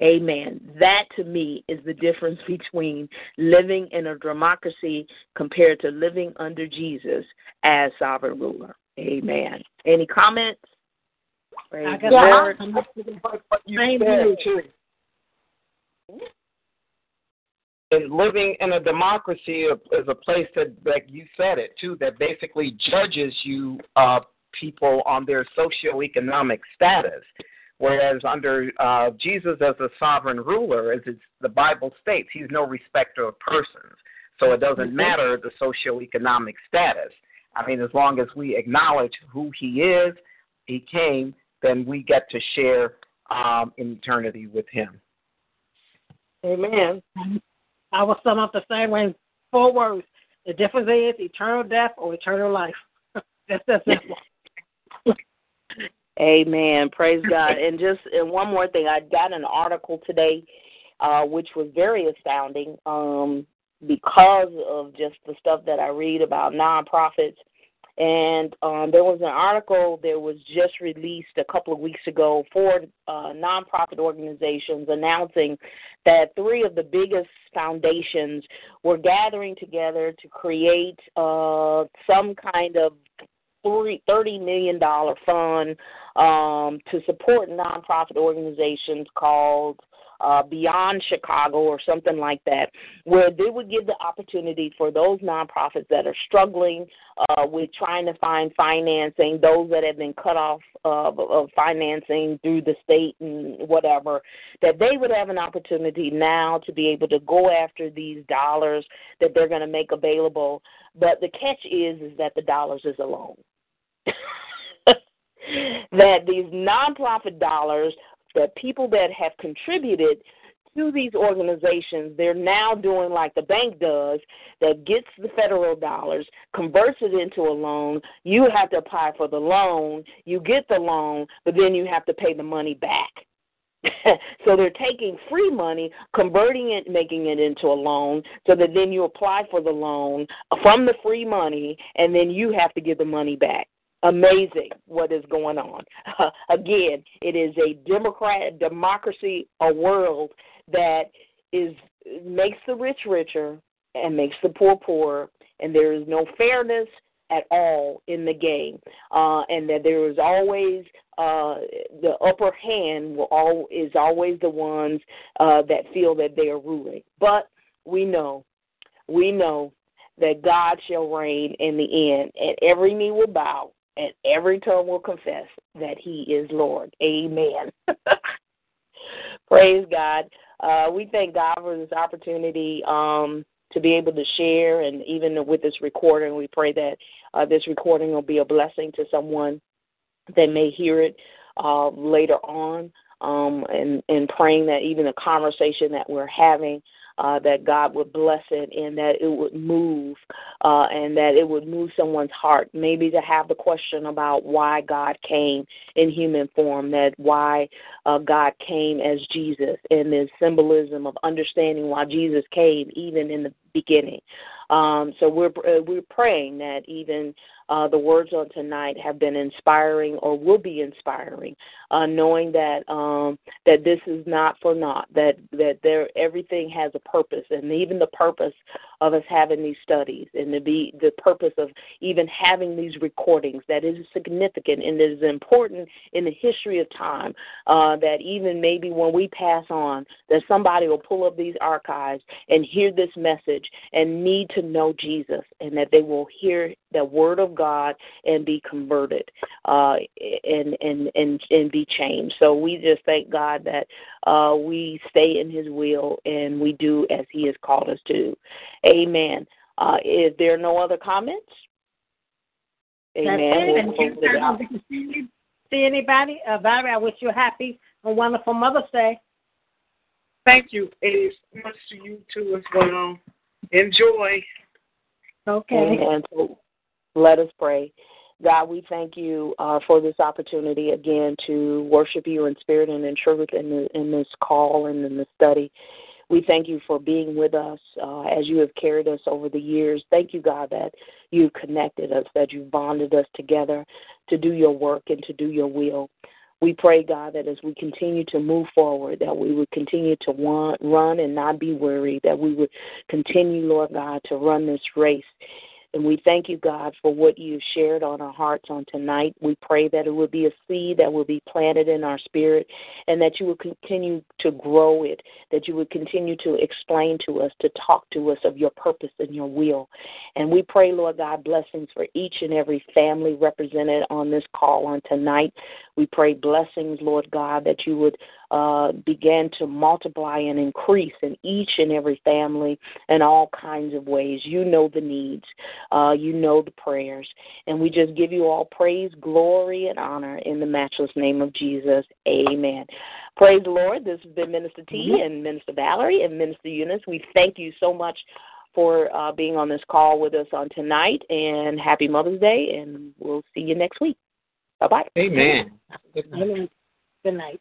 Speaker 3: Amen. That to me is the difference between living in a democracy compared to living under Jesus as sovereign ruler. Amen. Any comments?
Speaker 4: Praise I the Lord. Same
Speaker 2: here. And living in a democracy is a place that, that you said it too, that basically judges you uh, people on their socioeconomic status. Whereas under uh, Jesus as a sovereign ruler, as the Bible states, he's no respecter of persons. So it doesn't mm-hmm. matter the socioeconomic status. I mean, as long as we acknowledge who he is, he came, then we get to share um, in eternity with him.
Speaker 4: Amen. I will sum up the same way in four words. The difference is eternal death or eternal life. That's that simple.
Speaker 3: Amen. Praise God. And just and one more thing, I got an article today, uh, which was very astounding, um, because of just the stuff that I read about nonprofits. And um, there was an article that was just released a couple of weeks ago for uh, nonprofit organizations announcing that three of the biggest foundations were gathering together to create uh, some kind of thirty million dollar fund um, to support nonprofit organizations called uh, Beyond Chicago or something like that, where they would give the opportunity for those nonprofits that are struggling uh, with trying to find financing, those that have been cut off of, of financing through the state and whatever, that they would have an opportunity now to be able to go after these dollars that they're going to make available. But the catch is, is that the dollars is a loan. that these nonprofit dollars, that people that have contributed to these organizations, they're now doing like the bank does, that gets the federal dollars, converts it into a loan. You have to apply for the loan, you get the loan, but then you have to pay the money back. so they're taking free money, converting it, making it into a loan, so that then you apply for the loan from the free money, and then you have to give the money back amazing what is going on. Uh, again, it is a democrat democracy, a world that is makes the rich richer and makes the poor poorer, and there is no fairness at all in the game, uh, and that there is always uh, the upper hand will all is always the ones uh, that feel that they are ruling. But we know, we know that God shall reign in the end, and every knee will bow, and every tongue will confess that He is Lord. Amen. Praise God. Uh, we thank God for this opportunity um, to be able to share, and even with this recording, we pray that uh, this recording will be a blessing to someone that may hear it uh, later on. Um, and, and praying that even the conversation that we're having uh, that God would bless it and that it would move uh, and that it would move someone's heart. Maybe to have the question about why God came in human form, that why uh, God came as Jesus, and the symbolism of understanding why Jesus came even in the beginning. Um, so we're uh, we're praying that even uh, the words on tonight have been inspiring or will be inspiring, uh, knowing that um, that this is not for naught, that that there everything has a purpose, and even the purpose of us having these studies, and to be the purpose of even having these recordings that is significant and is important in the history of time. Uh, that even maybe when we pass on, that somebody will pull up these archives and hear this message and need to know Jesus, and that they will hear the word of God and be converted uh, and, and and and be changed. So we just thank God that uh, we stay in His will and we do as He has called us to. Amen. Uh, is there no other comments?
Speaker 4: Amen. We'll see anybody? Uh, Valerie, I wish you a happy and wonderful Mother's Day.
Speaker 5: Thank you, Ace. Much to you too as well. Enjoy.
Speaker 4: Okay.
Speaker 3: And so let us pray. God, we thank you uh, for this opportunity again to worship you in spirit and in truth in, the, in this call and in the study. We thank you for being with us uh, as you have carried us over the years. Thank you, God, that you connected us, that you bonded us together to do your work and to do your will. We pray, God, that as we continue to move forward, that we would continue to want, run and not be weary, that we would continue, Lord God, to run this race and we thank you, God, for what you shared on our hearts on tonight. We pray that it will be a seed that will be planted in our spirit and that you will continue to grow it, that you would continue to explain to us, to talk to us of your purpose and your will. And we pray, Lord God, blessings for each and every family represented on this call on tonight. We pray blessings, Lord God, that you would uh, begin to multiply and increase in each and every family in all kinds of ways. You know the needs, uh, you know the prayers, and we just give you all praise, glory, and honor in the matchless name of Jesus. Amen. Praise the Lord. This has been Minister T and Minister Valerie and Minister Eunice. We thank you so much for uh, being on this call with us on tonight, and happy Mother's Day, and we'll see you next week. Bye bye.
Speaker 2: Amen.
Speaker 4: Good night.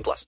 Speaker 6: 18 plus.